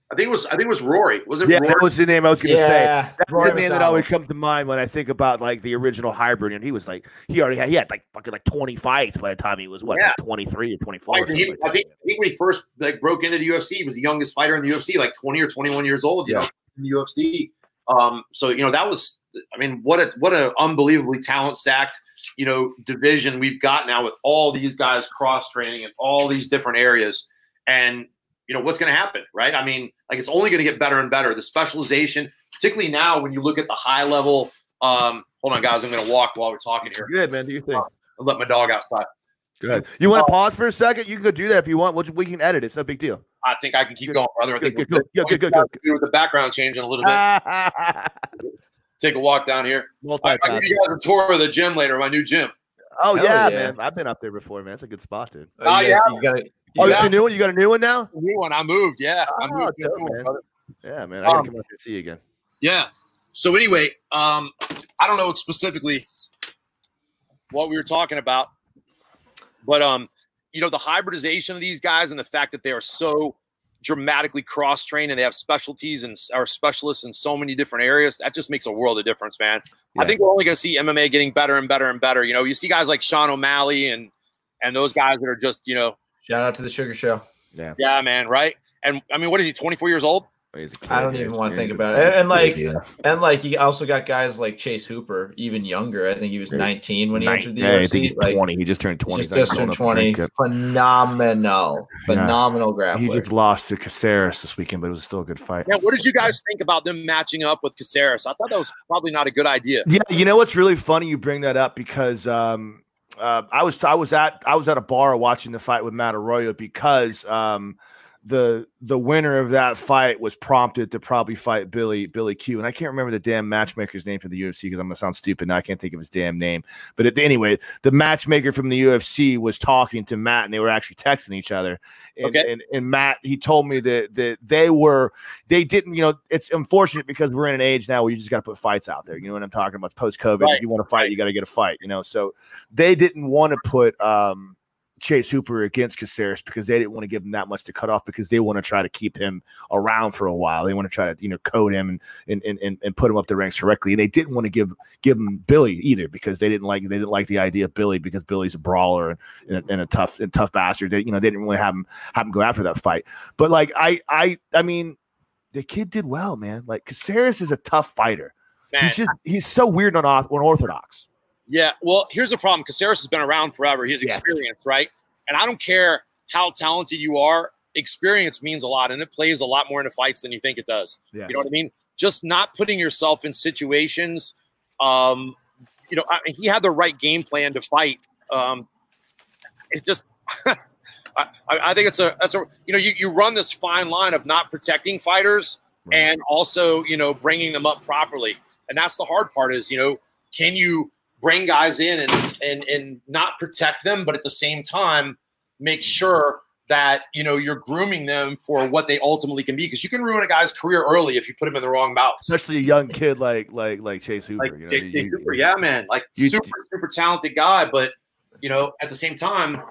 I think it was I think it was Rory. Was it? Yeah, Rory? that was the name I was going to yeah, say. That's Rory the name that always comes to mind when I think about like the original hybrid. And he was like he already had he had like fucking like twenty fights by the time he was what yeah. like twenty three or twenty four. I, think, I think when he first like broke into the UFC, he was the youngest fighter in the UFC, like twenty or twenty one years old. yeah. Know, in the UFC. Um, so you know that was I mean what a what an unbelievably talent stacked you know division we've got now with all these guys cross training in all these different areas and you know what's going to happen, right? I mean, like it's only going to get better and better. The specialization, particularly now when you look at the high level. Um, hold on, guys, I'm going to walk while we're talking here. Good man. Do you think? Uh, I'll let my dog outside. Good. You want to pause for a second? You can go do that if you want. We can edit. It's no big deal. I think I can keep good. going, brother. I think good, good, good, good, good, good. With the background changing a little bit. [laughs] Take a walk down here. I, I'll give you guys a tour of the gym later, my new gym. Oh yeah, yeah, man! I've been up there before, man. It's a good spot, dude. Oh, oh yeah, you gotta, Oh, yeah. a new one. You got a new one now? A new one. I moved. Yeah, oh, I moved. Dope, man. One, yeah, man. I gotta um, come up and see you again. Yeah. So anyway, um, I don't know specifically what we were talking about, but um, you know, the hybridization of these guys and the fact that they are so dramatically cross trained and they have specialties and are specialists in so many different areas. That just makes a world of difference, man. Yeah. I think we're only going to see MMA getting better and better and better. You know, you see guys like Sean O'Malley and and those guys that are just you know Shout out to the Sugar Show. Yeah. Yeah, man. Right. And I mean, what is he? Twenty four years old. I don't even want to think about it. And, and like, yeah. and like, you also got guys like Chase Hooper, even younger. I think he was 19 when he entered the yeah, UFC. I think he's like, 20. He just turned 20. Just, just turned 20. Phenomenal, phenomenal yeah. grappler. He just lost to Caceres this weekend, but it was still a good fight. Yeah. What did you guys think about them matching up with Caceres? I thought that was probably not a good idea. Yeah. You know what's really funny? You bring that up because um, uh, I was I was at I was at a bar watching the fight with Matt Arroyo because um, the the winner of that fight was prompted to probably fight Billy Billy Q, and I can't remember the damn matchmaker's name for the UFC because I'm gonna sound stupid now. I can't think of his damn name. But it, anyway, the matchmaker from the UFC was talking to Matt, and they were actually texting each other. And, okay. and, and Matt he told me that that they were they didn't you know it's unfortunate because we're in an age now where you just got to put fights out there. You know what I'm talking about? Post COVID, right. if you want to fight, you got to get a fight. You know, so they didn't want to put um Chase Hooper against Caceres because they didn't want to give him that much to cut off because they want to try to keep him around for a while. They want to try to you know code him and and and, and put him up the ranks correctly. And they didn't want to give give him Billy either because they didn't like they didn't like the idea of Billy because Billy's a brawler and, and, a, and a tough and tough bastard. They you know they didn't really have him have him go after that fight. But like I I I mean the kid did well, man. Like Caceres is a tough fighter. Man. He's just he's so weird and unorthodox. Yeah, well, here's the problem. Caceres has been around forever. He's experienced, right? And I don't care how talented you are, experience means a lot, and it plays a lot more into fights than you think it does. Yes. You know what I mean? Just not putting yourself in situations. Um, you know, I, he had the right game plan to fight. Um, it just. [laughs] I, I, think it's a that's a you know you, you run this fine line of not protecting fighters right. and also you know bringing them up properly and that's the hard part is you know can you bring guys in and and and not protect them, but at the same time make sure that you know you're grooming them for what they ultimately can be because you can ruin a guy's career early if you put him in the wrong mouth. Especially a young kid like like like Chase Hooper. Like, you know, Chase, you, Hooper, yeah, man, like you, super super talented guy, but you know at the same time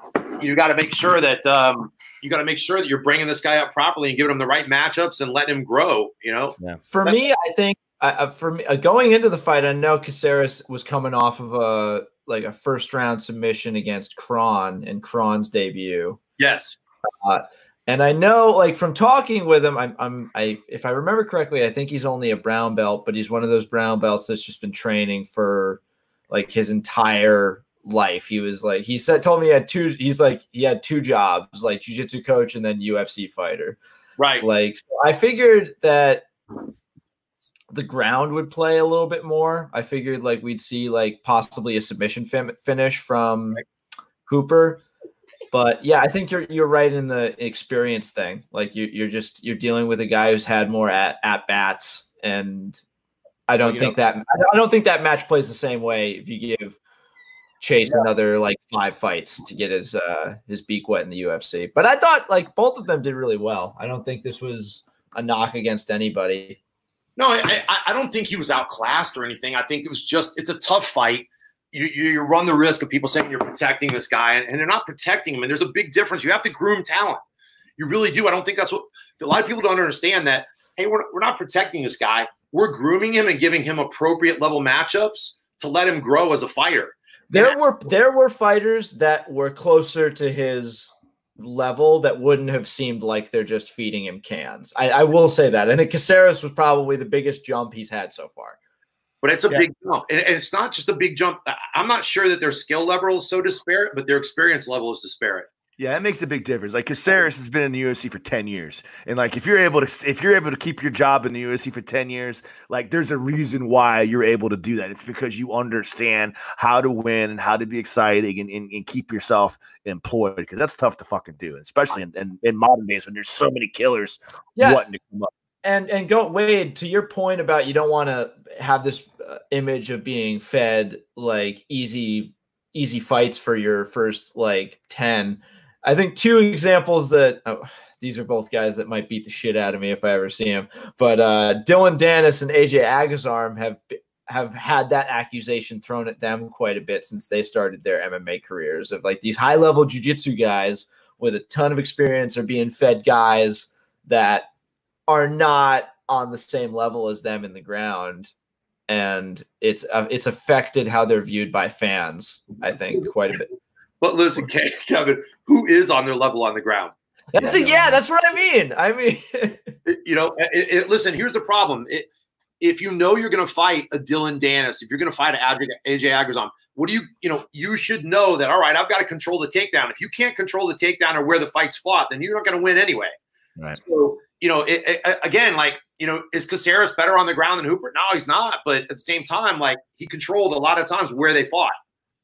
you got to make sure that um, you got to make sure that you're bringing this guy up properly and giving him the right matchups and letting him grow. You know, yeah. for That's, me, I think uh, for me, uh, going into the fight, I know Caceres was coming off of a like a first round submission against Kron in Kron's debut. Yes, uh, and I know like from talking with him, I'm, I'm I if I remember correctly, I think he's only a brown belt, but he's one of those brown belts that's just been training for like his entire life. He was like he said told me he had two. He's like he had two jobs, like jujitsu coach and then UFC fighter. Right. Like so I figured that the ground would play a little bit more. I figured like we'd see like possibly a submission fin- finish from Hooper. But yeah, I think you're you're right in the experience thing. Like you you're just you're dealing with a guy who's had more at, at bats and I don't think know, that I don't think that match plays the same way if you give Chase yeah. another like five fights to get his uh his beak wet in the UFC. But I thought like both of them did really well. I don't think this was a knock against anybody. No, I, I don't think he was outclassed or anything. I think it was just it's a tough fight. You, you run the risk of people saying you're protecting this guy, and they're not protecting him. And there's a big difference. You have to groom talent. You really do. I don't think that's what a lot of people don't understand. That hey, we're, we're not protecting this guy. We're grooming him and giving him appropriate level matchups to let him grow as a fighter. There were there were fighters that were closer to his level that wouldn't have seemed like they're just feeding him cans. I, I will say that. I think Caceres was probably the biggest jump he's had so far. But it's a yeah. big jump. And, and, it's not just a big jump. I'm not sure that their skill level is so disparate, but their experience level is disparate. Yeah, it makes a big difference. Like Caceres has been in the UFC for 10 years. And like if you're able to if you're able to keep your job in the UFC for 10 years, like there's a reason why you're able to do that. It's because you understand how to win and how to be exciting and, and, and keep yourself employed because that's tough to fucking do, especially in, in, in, modern days when there's so many killers yeah. wanting to come up. And and go Wade to your point about you don't want to have this uh, image of being fed like easy easy fights for your first like 10 I think two examples that oh, these are both guys that might beat the shit out of me if I ever see them. But uh, Dillon Danis and AJ Agazarm have have had that accusation thrown at them quite a bit since they started their MMA careers of like these high level jiu-jitsu guys with a ton of experience are being fed guys that are not on the same level as them in the ground and it's uh, it's affected how they're viewed by fans i think quite a bit but listen, [laughs] Kevin, who is on their level on the ground? That's a, yeah, that's what I mean. I mean, [laughs] you know, it, it, listen. Here's the problem: it, if you know you're going to fight a Dillon Danis, if you're going to fight AJ, AJ Agazarm, what do you, you know, you should know that. All right, I've got to control the takedown. If you can't control the takedown or where the fight's fought, then you're not going to win anyway. Right. So, you know, it, again, like, you know, is Caceres better on the ground than Hooper? No, he's not. But at the same time, like, he controlled a lot of times where they fought.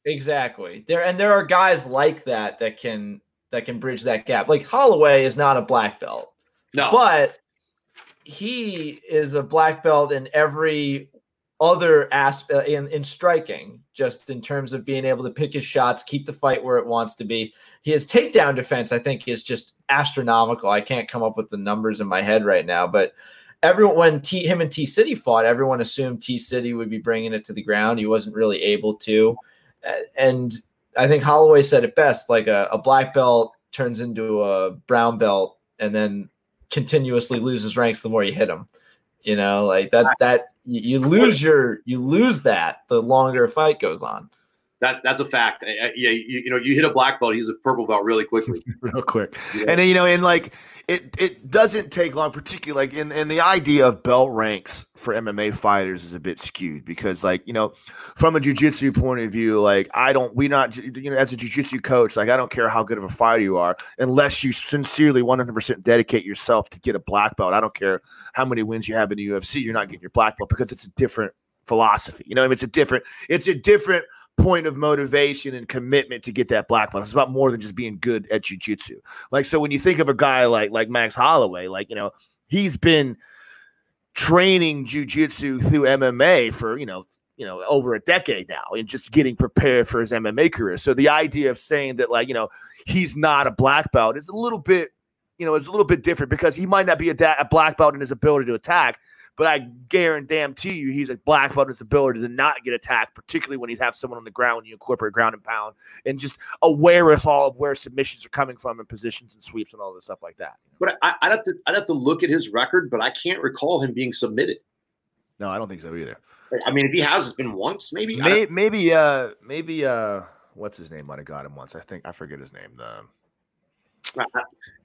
Exactly. There and there are guys like that that can that can bridge that gap. Like Holloway is not a black belt. No. But he is a black belt in every other aspect uh, in, in striking, just in terms of being able to pick his shots, keep the fight where it wants to be. His takedown defense, I think, is just astronomical. I can't come up with the numbers in my head right now, but everyone when T him and T City fought, everyone assumed T City would be bringing it to the ground. He wasn't really able to and I think Holloway said it best like a, a black belt turns into a brown belt and then continuously loses ranks the more you hit him. You know, like that's that you lose your you lose that the longer a fight goes on. That that's a fact. Yeah, you, you know, you hit a black belt, he's a purple belt really quickly, [laughs] real quick. Yeah. And then, you know, and like it it doesn't take long, particularly like in and the idea of belt ranks for MMA fighters is a bit skewed because like you know from a jujitsu point of view, like I don't we not you know as a jujitsu coach, like I don't care how good of a fighter you are unless you sincerely 100 percent dedicate yourself to get a black belt. I don't care how many wins you have in the UFC, you're not getting your black belt because it's a different philosophy. You know, I mean, it's a different it's a different point of motivation and commitment to get that black belt. It's about more than just being good at jujitsu. Like so, when you think of a guy like like Max Holloway, like you know, he's been training jujitsu through MMA for you know you know over a decade now and just getting prepared for his MMA career. So the idea of saying that like you know he's not a black belt is a little bit you know it's a little bit different because he might not be a, da- a black belt in his ability to attack, but I guarantee you he's a black belt in his ability to not get attacked, particularly when he has someone on the ground when you incorporate ground and pound and just aware of all of where submissions are coming from and positions and sweeps and all this stuff like that. But I, would have to I'd have to look at his record, but I can't recall him being submitted. No, I don't think so either. I mean, if he has, it's been once, maybe. Maybe, maybe, uh, maybe, uh, what's his name? Might have got him once. I think I forget his name. The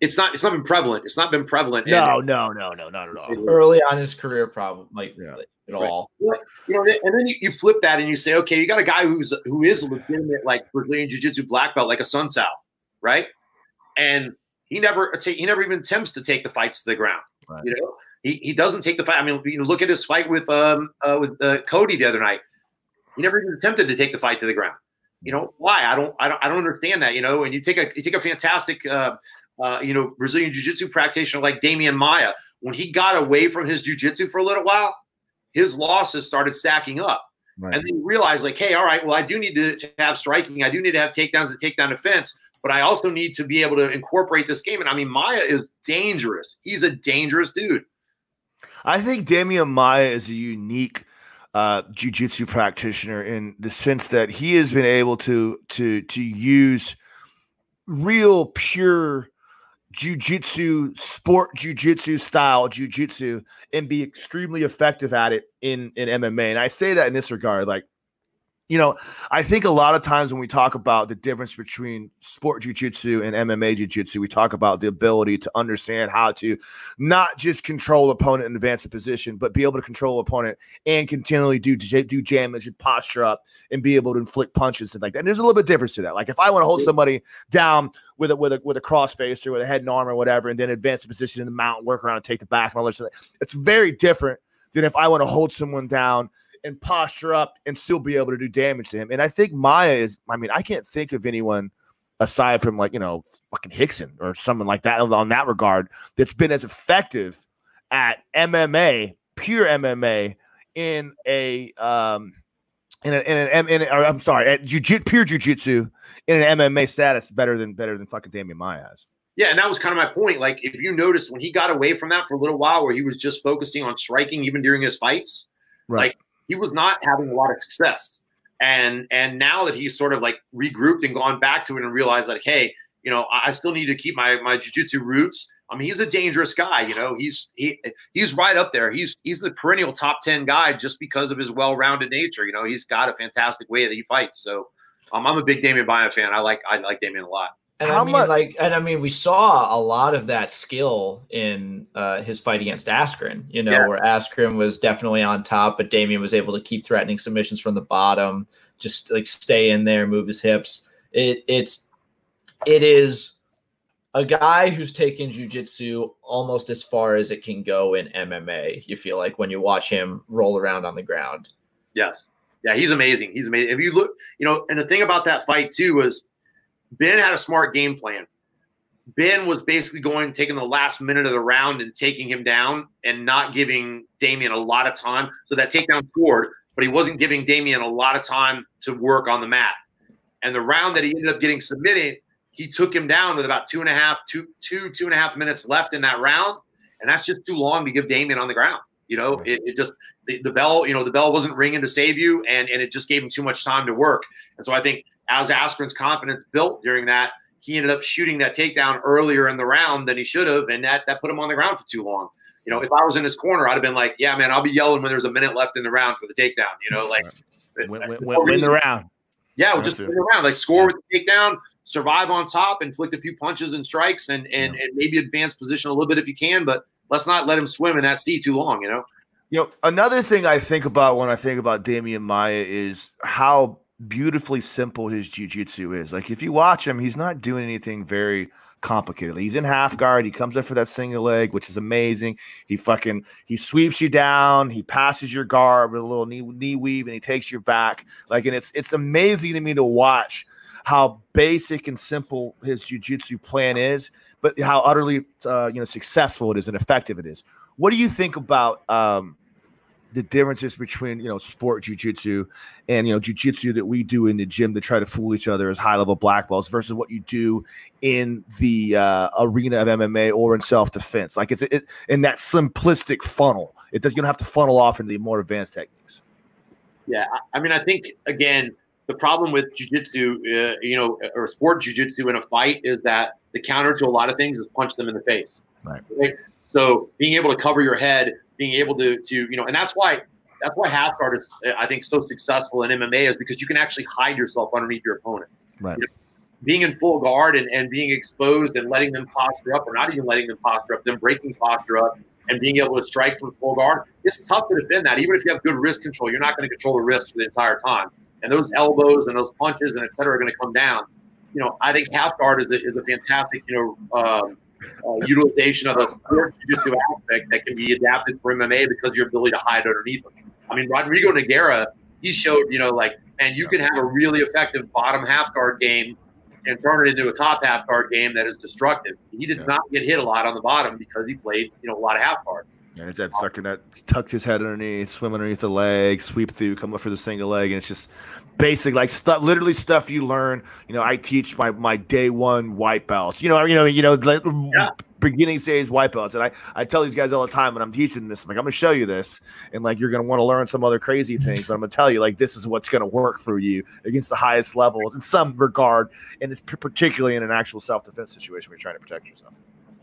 it's not it's not been prevalent. It's not been prevalent. No, no, no, no, not at all. Early on his career, probably like yeah. at all. Right. You know, and then you, you, flip that and you say, okay, you got a guy who's who is a legitimate like Brazilian jiu-jitsu black belt, like a Sun Sal, right? And he never he never even attempts to take the fights to the ground. Right. You know, he, he doesn't take the fight. I mean, you know, look at his fight with um uh, with uh, Cody the other night. He never even attempted to take the fight to the ground. You know why? I don't, I don't, I don't understand that. You know, and you take a, you take a fantastic, uh, uh, you know, Brazilian jiu-jitsu practitioner like Demian Maia. When he got away from his jiu-jitsu for a little while, his losses started stacking up. Right. And then you realize, like, hey, all right, well, I do need to, to have striking. I do need to have takedowns and takedown defense, but I also need to be able to incorporate this game. And I mean, Maia is dangerous. He's a dangerous dude. I think Demian Maia is a unique uh, jiu-jitsu practitioner in the sense that he has been able to to to use real pure jiu-jitsu sport jiu-jitsu style jiu-jitsu and be extremely effective at it in in MMA. And I say that in this regard like you know, I think a lot of times when we talk about the difference between sport jujitsu and MMA jujitsu, we talk about the ability to understand how to not just control opponent and advance a position, but be able to control opponent and continually do do damage and posture up and be able to inflict punches and like that. And there's a little bit difference to that. Like if I want to hold somebody down with a with a with a cross face or with a head and arm or whatever, and then advance a position in the mount, work around and take the back and all that, it's very different than if I want to hold someone down and posture up and still be able to do damage to him. And I think Maia is, I mean, I can't think of anyone aside from like, you know, fucking Rickson or someone like that on that regard that's been as effective at MMA, pure MMA in a, um, in an, in an, in a, I'm sorry, at jiu- pure jujitsu in an MMA status better than better than fucking Demian Maia has. Yeah, and that was kind of my point. Like, if you notice when he got away from that for a little while, where he was just focusing on striking, even during his fights, right. like he was not having a lot of success. And and now that he's sort of like regrouped and gone back to it and realized like, hey, you know, I still need to keep my my jujitsu roots. I mean, he's a dangerous guy. You know, he's he he's right up there. He's he's the perennial top ten guy just because of his well-rounded nature. You know, he's got a fantastic way that he fights. So, um, I'm a big Demian Maia fan. I like I like Demian a lot. And How I mean, much? like, and I mean, we saw a lot of that skill in uh, his fight against Askren. You know, yeah. where Askren was definitely on top, but Demian was able to keep threatening submissions from the bottom, just like stay in there, move his hips. It it's it is a guy who's taken jujitsu almost as far as it can go in MMA. You feel like when you watch him roll around on the ground. Yes. Yeah, he's amazing. He's amazing. If you look, you know, and the thing about that fight too was Ben had a smart game plan. Ben was basically going, taking the last minute of the round and taking him down and not giving Demian a lot of time. So that takedown scored, but he wasn't giving Demian a lot of time to work on the mat. And the round that he ended up getting submitted, he took him down with about two and a half, two, two, two and a half minutes left in that round. And that's just too long to give Demian on the ground. You know, it, it just the, the bell, you know, the bell wasn't ringing to save you, and and it just gave him too much time to work. And so I think as Askren's confidence built during that, he ended up shooting that takedown earlier in the round than he should have, and that that put him on the ground for too long. You know, if I was in his corner, I'd have been like, "Yeah, man, I'll be yelling when there's a minute left in the round for the takedown." You know, like win, win, win, win the round. Yeah, we'll just win the round. Like score with the takedown, survive on top, inflict a few punches and strikes, and and and maybe advance position a little bit if you can, but let's not let him swim in that sea too long. You know. You know, another thing I think about when I think about Demian Maia is how beautifully simple his jujitsu is. Like if you watch him, he's not doing anything very complicated. He's in half guard. He comes up for that single leg, which is amazing. He fucking he sweeps you down. He passes your guard with a little knee knee weave, and he takes your back. Like, and it's it's amazing to me to watch how basic and simple his jujitsu plan is, but how utterly uh, you know successful it is and effective it is. What do you think about um, the differences between you know sport jujitsu and you know jujitsu that we do in the gym to try to fool each other as high level black belts versus what you do in the uh, arena of MMA or in self defense. Like it's it, in that simplistic funnel. It does you don't have to funnel off into the more advanced techniques. Yeah, I mean, I think again the problem with jujitsu, uh, you know, or sport jujitsu in a fight is that the counter to a lot of things is punch them in the face. Right. right? So being able to cover your head being able to to you know, and that's why that's why half guard is I think so successful in MMA is because you can actually hide yourself underneath your opponent. Right. You know, being in full guard and, and being exposed and letting them posture up or not even letting them posture up, them breaking posture up and being able to strike from full guard, it's tough to defend that. Even if you have good wrist control, you're not going to control the wrist for the entire time. And those elbows and those punches and et cetera are going to come down. You know, I think half guard is a, is a fantastic, you know, um, uh, utilization of a sport jiu-jitsu aspect that can be adapted for MMA because your ability to hide underneath them. I mean, Rodrigo Nogueira, he showed, you know, like, and you can have a really effective bottom half guard game and turn it into a top half guard game that is destructive. He did yeah. not get hit a lot on the bottom because he played, you know, a lot of half guard. Yeah, that fucking that tucked his head underneath, swim underneath the leg, sweep through, come up for the single leg, and it's just basic like stuff, literally stuff you learn. You know, I teach my my day one white belts. You know, you know, you know, like yeah. beginning stage white belts, and I I tell these guys all the time when I'm teaching this, I'm like I'm gonna show you this, and like you're gonna want to learn some other crazy things, but I'm gonna tell you like this is what's gonna work for you against the highest levels in some regard, and it's particularly in an actual self defense situation where you're trying to protect yourself.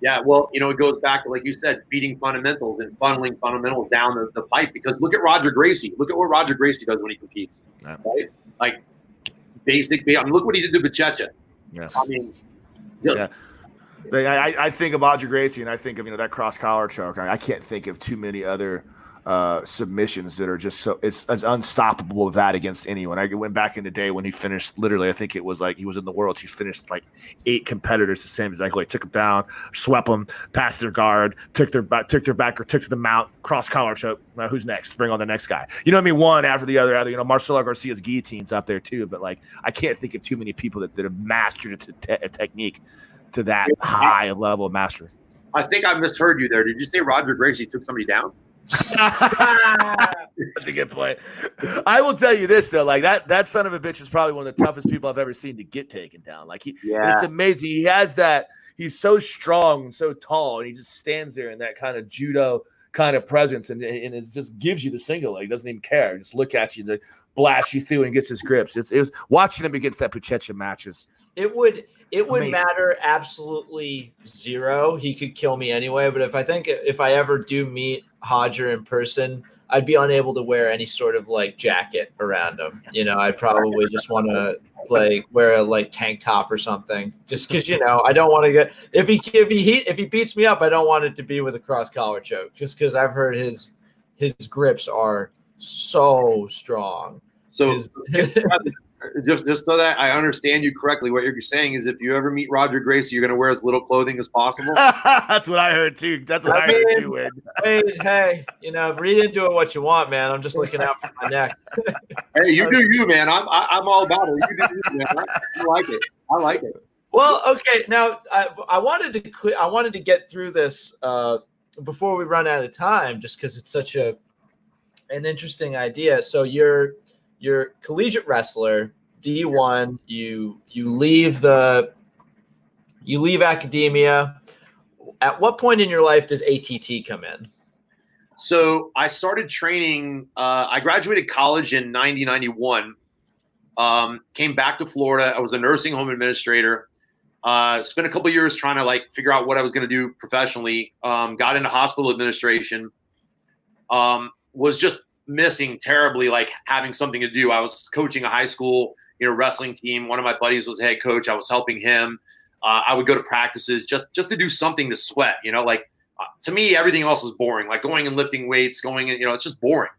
Yeah, well, you know, it goes back to like you said, feeding fundamentals and funneling fundamentals down the, the pipe. Because look at Roger Gracie. Look at what Roger Gracie does when he competes. Yeah. Right? Like basic. I mean, look what he did to Buchecha. Yeah. I mean, just, yeah. I, I think of Roger Gracie and I think of you know that cross collar choke. I, I can't think of too many other uh, submissions that are just so it's as unstoppable that against anyone. I went back in the day when he finished literally, I think it was like he was in the world. He finished like eight competitors the same exactly. Like, took them down, swept them, passed their guard, took their back, took their back or took to the mount, cross collar choke. Now who's next? Bring on the next guy. You know what I mean? One after the other. Other you know Marcelo Garcia's guillotines up there too. But like I can't think of too many people that, that have mastered a, a technique to that high level of mastery. I think I misheard you there. Did you say Roger Gracie took somebody down? [laughs] That's a good point. I will tell you this though, like that that son of a bitch is probably one of the toughest people I've ever seen to get taken down. Like he, yeah. it's amazing. He has that. He's so strong and so tall, and he just stands there in that kind of judo kind of presence, and, and it just gives you the single leg. He doesn't even care. Just look at you, to blast you through, and gets his grips. It's, it's watching him against that Buchecha matches. It would it would Amazing. matter absolutely zero. He could kill me anyway. But if I think if I ever do meet Hodger in person, I'd be unable to wear any sort of like jacket around him. You know, I'd probably just want to like wear a like tank top or something, just because you know I don't want to get if he if he if he beats me up, I don't want it to be with a cross collar choke, just because I've heard his his grips are so strong. So his, [laughs] just just so that I understand you correctly, what you're saying is if you ever meet Roger Gracie, you're going to wear as little clothing as possible. [laughs] That's what I heard too. That's what I, I mean, heard too. Win. Hey, hey, you know, read into it what you want, man. I'm just looking out for my neck. [laughs] hey, you do you, man. I'm I, am i am all about it. You do you, man. I, I like it. I like it. Well, okay. Now, I, I wanted to clear. I wanted to get through this uh, before we run out of time, just because it's such a an interesting idea. So you're you're collegiate wrestler, D1, you you leave the you leave academia. At what point in your life does ATT come in? So I started training. Uh, I graduated college in 1991. Um, came back to Florida. I was a nursing home administrator. Uh, spent a couple years trying to like figure out what I was going to do professionally. Um, got into hospital administration. Um, was just missing terribly, like having something to do. I was coaching a high school, you know, wrestling team. One of my buddies was head coach. I was helping him. Uh, I would go to practices just just to do something to sweat. You know, like uh, to me, everything else was boring. Like going and lifting weights, going and you know, it's just boring.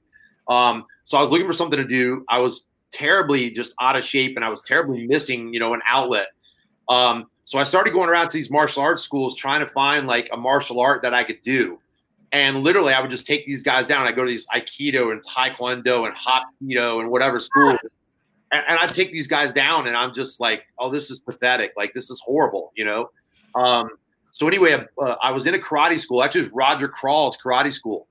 Um, so I was looking for something to do. I was terribly just out of shape, and I was terribly missing, you know, an outlet. Um, so I started going around to these martial arts schools trying to find like a martial art that I could do. And literally, I would just take these guys down. I go to these Aikido and Taekwondo and Hapkido and whatever school. And, and I take these guys down, and I'm just like, oh, this is pathetic. Like, this is horrible, you know? Um, so, anyway, uh, I was in a karate school. Actually, it was Roger Crawl's karate school.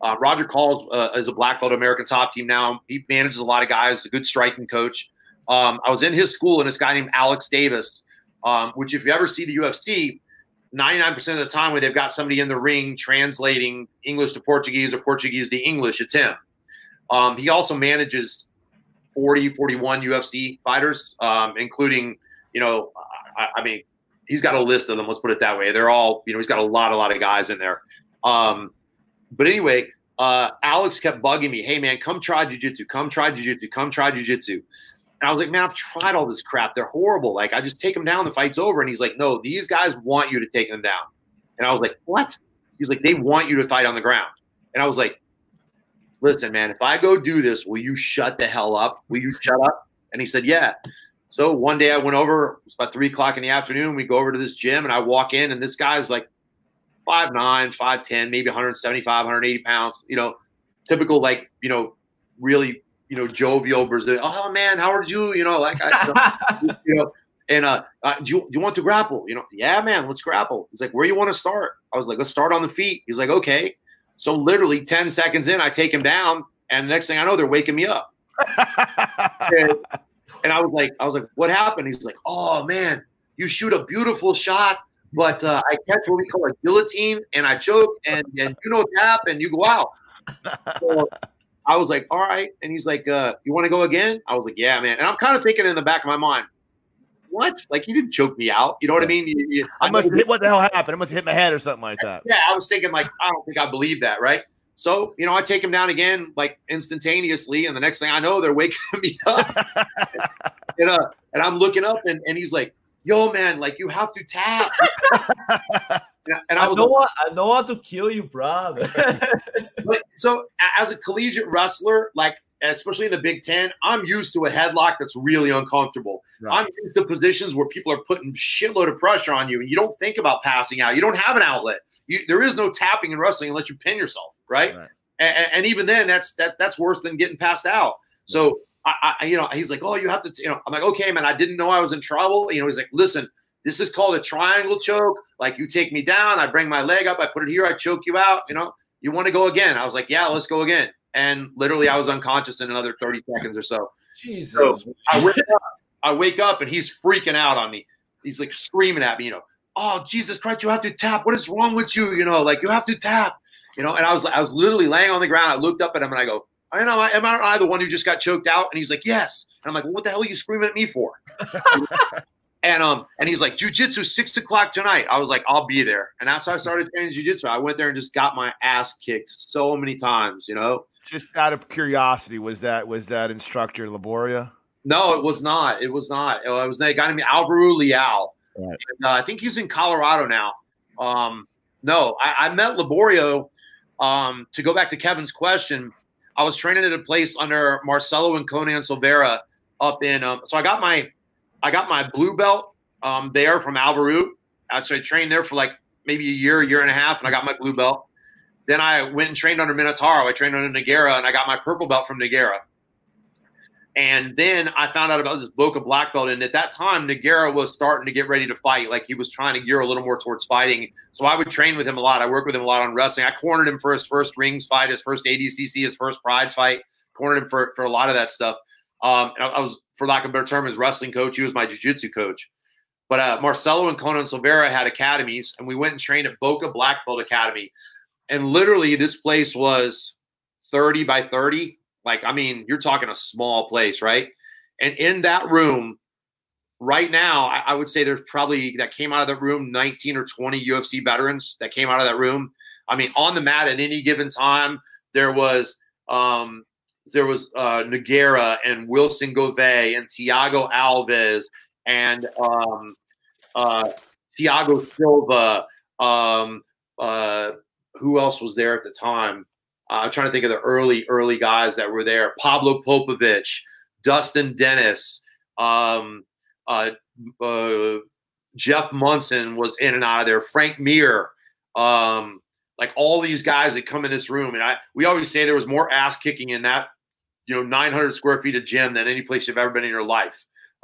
Uh, Roger Crawls uh, is a black belt American top team now. He manages a lot of guys, a good striking coach. Um, I was in his school, and this guy named Alex Davis, um, which, if you ever see the UFC, 99% of the time when they've got somebody in the ring translating English to Portuguese or Portuguese to English, it's him. Um, he also manages 40, 41 UFC fighters, um, including, you know, I, I, mean, he's got a list of them. Let's put it that way. They're all, you know, he's got a lot, a lot of guys in there. Um, but anyway, uh, Alex kept bugging me. Hey, man, come try jujitsu. Come try jujitsu. Come try jujitsu. And I was like, man, I've tried all this crap. They're horrible. Like, I just take them down, the fight's over. And he's like, no, these guys want you to take them down. And I was like, what? He's like, they want you to fight on the ground. And I was like, listen, man, if I go do this, will you shut the hell up? Will you shut up? And he said, yeah. So one day I went over, it's about three o'clock in the afternoon. We go over to this gym and I walk in, and this guy's like 5'9, 5'10, maybe 175, 180 pounds, you know, typical, like, you know, really you know, jovial Brazilian. Oh man, how are you? You know, like I, you know, [laughs] you know and uh, uh, do, you, do you want to grapple? You know, yeah, man, let's grapple. He's like, where you want to start? I was like, let's start on the feet. He's like, okay. So literally 10 seconds in, I take him down, and the next thing I know, they're waking me up. [laughs] and, and I was like, I was like, what happened? He's like, oh man, you shoot a beautiful shot, but uh, I catch what we call a guillotine, and I choke, and and you know tap, and you go out. [laughs] So I was like, all right, and he's like, uh, you want to go again? I was like, yeah, man. And I'm kind of thinking in the back of my mind, what? Like he didn't choke me out. You know what I mean? You, you, I must hit what the hell happened? I must hit my head or something like that. Yeah, I was thinking like, I don't think I believe that, right? So, you know, I take him down again, like instantaneously, and the next thing I know, they're waking [laughs] me up. [laughs] and, uh, and I'm looking up, and, and he's like, "Yo, man, like you have to tap." [laughs] and I, was, I know, like, I know how to kill you, brother. [laughs] but, so, as a collegiate wrestler, like especially in the Big Ten, I'm used to a headlock that's really uncomfortable. Right. I'm used to positions where people are putting shitload of pressure on you, and you don't think about passing out. You don't have an outlet. You, there is no tapping in wrestling unless you pin yourself, right? right. And, and, even then, that's that that's worse than getting passed out. So I, I, you know, he's like, oh, you have to, you know, I'm like, okay, man, I didn't know I was in trouble. You know, he's like, listen, this is called a triangle choke. Like you take me down, I bring my leg up, I put it here, I choke you out. You know, you want to go again? I was like, yeah, let's go again. And literally, I was unconscious in another 30 seconds or so. Jesus. So I wake up, I wake up, and he's freaking out on me. He's like screaming at me, you know, oh Jesus Christ, you have to tap. What is wrong with you? You know, like you have to tap. You know, and I was I was literally laying on the ground. I looked up at him and I go, I know, am I, I the one who just got choked out? And he's like, yes. And I'm like, well, what the hell are you screaming at me for? [laughs] and um, and he's like, jujitsu six o'clock tonight. I was like, I'll be there. And that's how I started training jujitsu. I went there and just got my ass kicked so many times. You know, just out of curiosity, was that was that instructor Liborio? No, it was not. It was not. It was a guy named Alvaro Leal. Right. And, uh, I think he's in Colorado now. Um, no, I, I met Liborio. Um, to go back to Kevin's question, I was training at a place under Marcelo and Conan Silveira up in. Um, so I got my, I got my blue belt um, there from Alvaro. So I trained there for like maybe a year, year and a half, and I got my blue belt. Then I went and trained under Minotauro. I trained under Nogueira, and I got my purple belt from Nogueira. And then I found out about this Boca black belt. And at that time, Nogueira was starting to get ready to fight. Like he was trying to gear a little more towards fighting. So I would train with him a lot. I worked with him a lot on wrestling. I cornered him for his first rings fight, his first ADCC, his first Pride fight. Cornered him for, for a lot of that stuff. Um, and I, was, for lack of a better term, his wrestling coach. He was my jiu-jitsu coach. But uh, Marcelo and Conan Silveira had academies, and we went and trained at Boca Black Belt Academy. And literally, this place was 30 by 30 like, I mean, you're talking a small place, right? And in that room, right now, I, I, would say there's probably that came out of that room 19 or 20 UFC veterans that came out of that room. I mean, on the mat at any given time, there was um, there was uh, and Wilson Gouveia and Thiago Alves and um, uh, Thiago Silva. Um, uh, who else was there at the time? Uh, I'm trying to think of the early, early guys that were there. Pablo Popovich, Dustin Denes, um, uh, uh, Jeff Monson was in and out of there. Frank Mir, um, like all these guys that come in this room, and I we always say there was more ass kicking in that, you know, 900 square feet of gym than any place you've ever been in your life.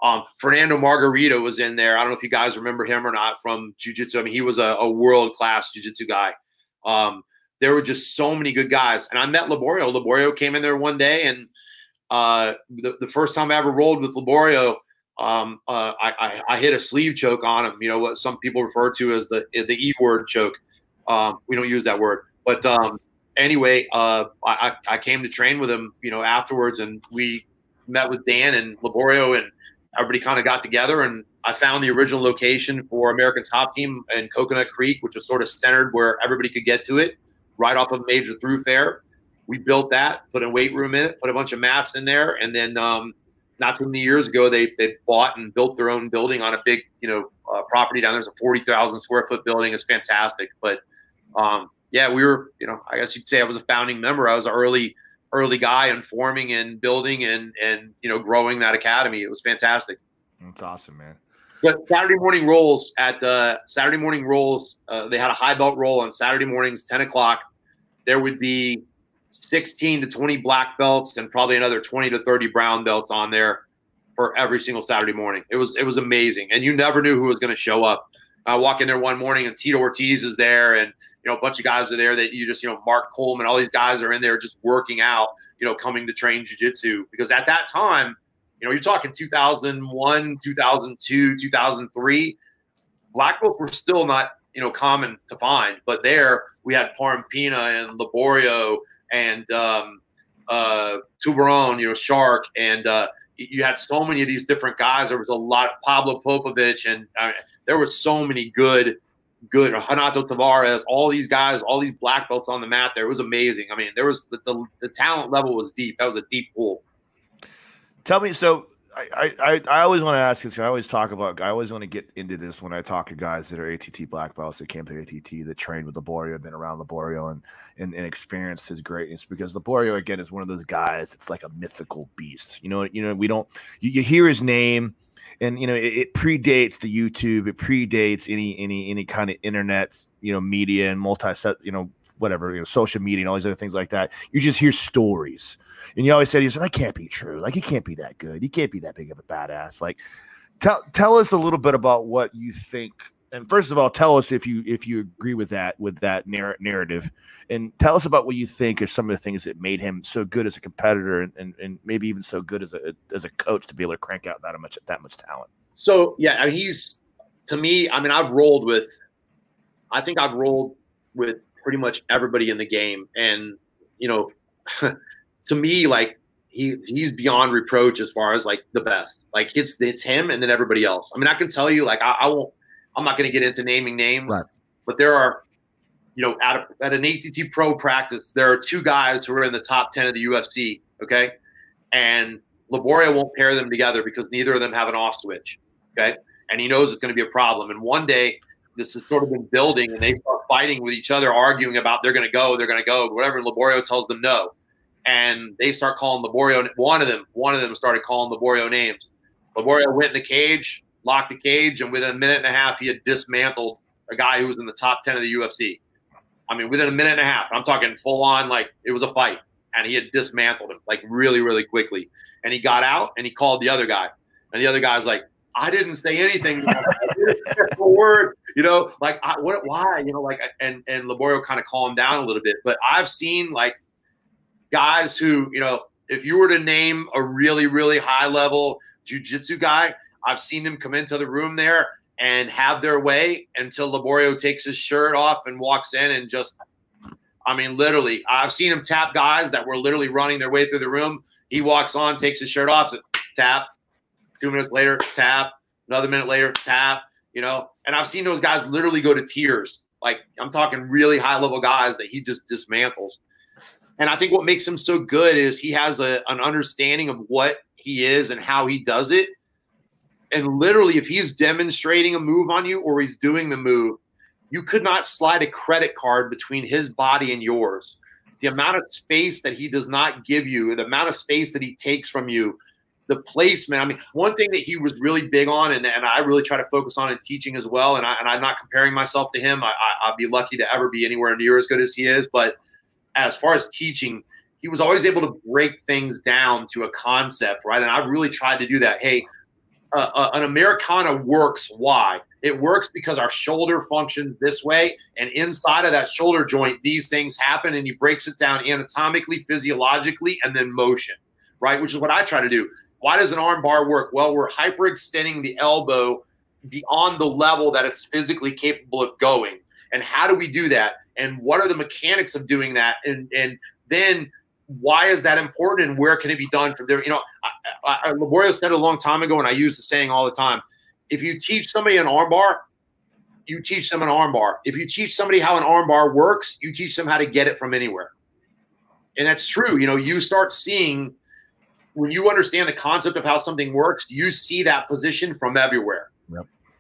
Um, Fernando Margarito was in there. I don't know if you guys remember him or not from jiu-jitsu. I mean, he was a, a world class jiu-jitsu guy. Um, there were just so many good guys. And I met Liborio. Liborio came in there one day, and uh, the, the first time I ever rolled with Liborio, um, uh, I, I, I, hit a sleeve choke on him. You know what some people refer to as the the E word choke. Um, we don't use that word, but um, anyway, uh, I, I came to train with him. You know afterwards, and we met with Dan and Liborio, and everybody kind of got together. And I found the original location for American Top Team in Coconut Creek, which was sort of centered where everybody could get to it right off of major thoroughfare. We built that, put a weight room in it, put a bunch of mats in there, and then um, not too many years ago they they bought and built their own building on a big you know uh, property down there. It's a forty thousand square foot building. It's fantastic, but um, yeah, we were you know I guess you'd say I was a founding member. I was an early early guy in forming and building and and you know growing that academy. It was fantastic. That's awesome, man. But Saturday morning rolls at uh, Saturday morning rolls, uh, they had a high belt roll on Saturday mornings, 10 o'clock. There would be 16 to 20 black belts and probably another 20 to 30 brown belts on there for every single Saturday morning. It was it was amazing, and you never knew who was going to show up. I walk in there one morning and Tito Ortiz is there, and you know, a bunch of guys are there that you just, you know, Mark Coleman, all these guys are in there just working out, you know, coming to train jujitsu. Because at that time, you know, you're talking 2001, 2002, 2003. Black belts were still not, you know, common to find. But there we had Pina and Liborio and um, uh, Tubarão, you know, Shark, and uh, you had so many of these different guys. There was a lot, Pablo Popovich, and I mean, there were so many good good. Renato Tavares, all these guys, all these black belts on the mat there. It was amazing. I mean, there was the, the, the talent level was deep. That was a deep pool. Tell me, so I, I, I always want to ask this. I always talk about. I always want to get into this when I talk to guys that are ATT black belts that came to ATT that trained with Liborio, been around Liborio, and, and and experienced his greatness. Because Liborio again is one of those guys. It's like a mythical beast. You know, you know, we don't. You, you hear his name, and you know it, it, predates the YouTube. It predates any any any kind of internet you know media and multi set you know whatever you know social media and all these other things like that. You just hear stories, and you always said "You said that can't be true. Like he can't be that good. He can't be that big of a badass." Like tell tell us a little bit about what you think and first of all, tell us if you if you agree with that with that narr- narrative, and tell us about what you think are some of the things that made him so good as a competitor, and, and, and maybe even so good as a as a coach to be able to crank out that much that much talent. So yeah, I mean, he's to me. I mean, I've rolled with, I think I've rolled with pretty much everybody in the game, and you know, [laughs] to me, like he he's beyond reproach as far as like the best. Like it's it's him and then everybody else. I mean, I can tell you, like I, I won't I'm not going to get into naming names, right. but there are, you know, at, a, at an ATT Pro practice, there are two guys who are in the top 10 of the UFC. Okay. And Liborio won't pair them together because neither of them have an off switch. Okay. And he knows it's going to be a problem. And one day, this has sort of been building and they start fighting with each other, arguing about they're going to go, they're going to go, whatever. And Liborio tells them no. And they start calling Liborio. One of them, one of them started calling Liborio names. Liborio went in the cage, locked the cage, and within a minute and a half, he had dismantled a guy who was in the top 10 of the UFC. I mean, within a minute and a half, I'm talking full on, like it was a fight, and he had dismantled him like really, really quickly. And he got out and he called the other guy, and the other guy's like, I didn't say anything. a [laughs] word, you know, like I, what, why, you know, like, and and Liborio kind of calmed down a little bit. But I've seen like guys who, you know, if you were to name a really, really high level jujitsu guy, I've seen them come into the room there and have their way until Liborio takes his shirt off and walks in and just, I mean, literally, I've seen him tap guys that were literally running their way through the room. He walks on, takes his shirt off, tap. Two minutes later, tap. Another minute later, tap. You know, and I've seen those guys literally go to tears. Like I'm talking really high level guys that he just dismantles. And I think what makes him so good is he has a, an understanding of what he is and how he does it and literally, if he's demonstrating a move on you or he's doing the move, you could not slide a credit card between his body and yours. The amount of space that he does not give you, the amount of space that he takes from you, the placement. I mean, one thing that he was really big on, and, and I really try to focus on in teaching as well. And, I, I'm not comparing myself to him. I, I, I'd be lucky to ever be anywhere near as good as he is. But as far as teaching, he was always able to break things down to a concept, right? And I really tried to do that. Hey, uh, an Americana works. Why? It works because our shoulder functions this way, and inside of that shoulder joint, these things happen, and he breaks it down anatomically, physiologically, and then motion, right? Which is what I try to do. Why does an arm bar work? Well, we're hyperextending the elbow beyond the level that it's physically capable of going. And how do we do that? And what are the mechanics of doing that? And and then why is that important and where can it be done from there? You know, I, I, Liborio said a long time ago, and I use the saying all the time: if you teach somebody an armbar, you teach them an armbar. If you teach somebody how an armbar works, you teach them how to get it from anywhere. And that's true. You know, you start seeing when you understand the concept of how something works, you see that position from everywhere.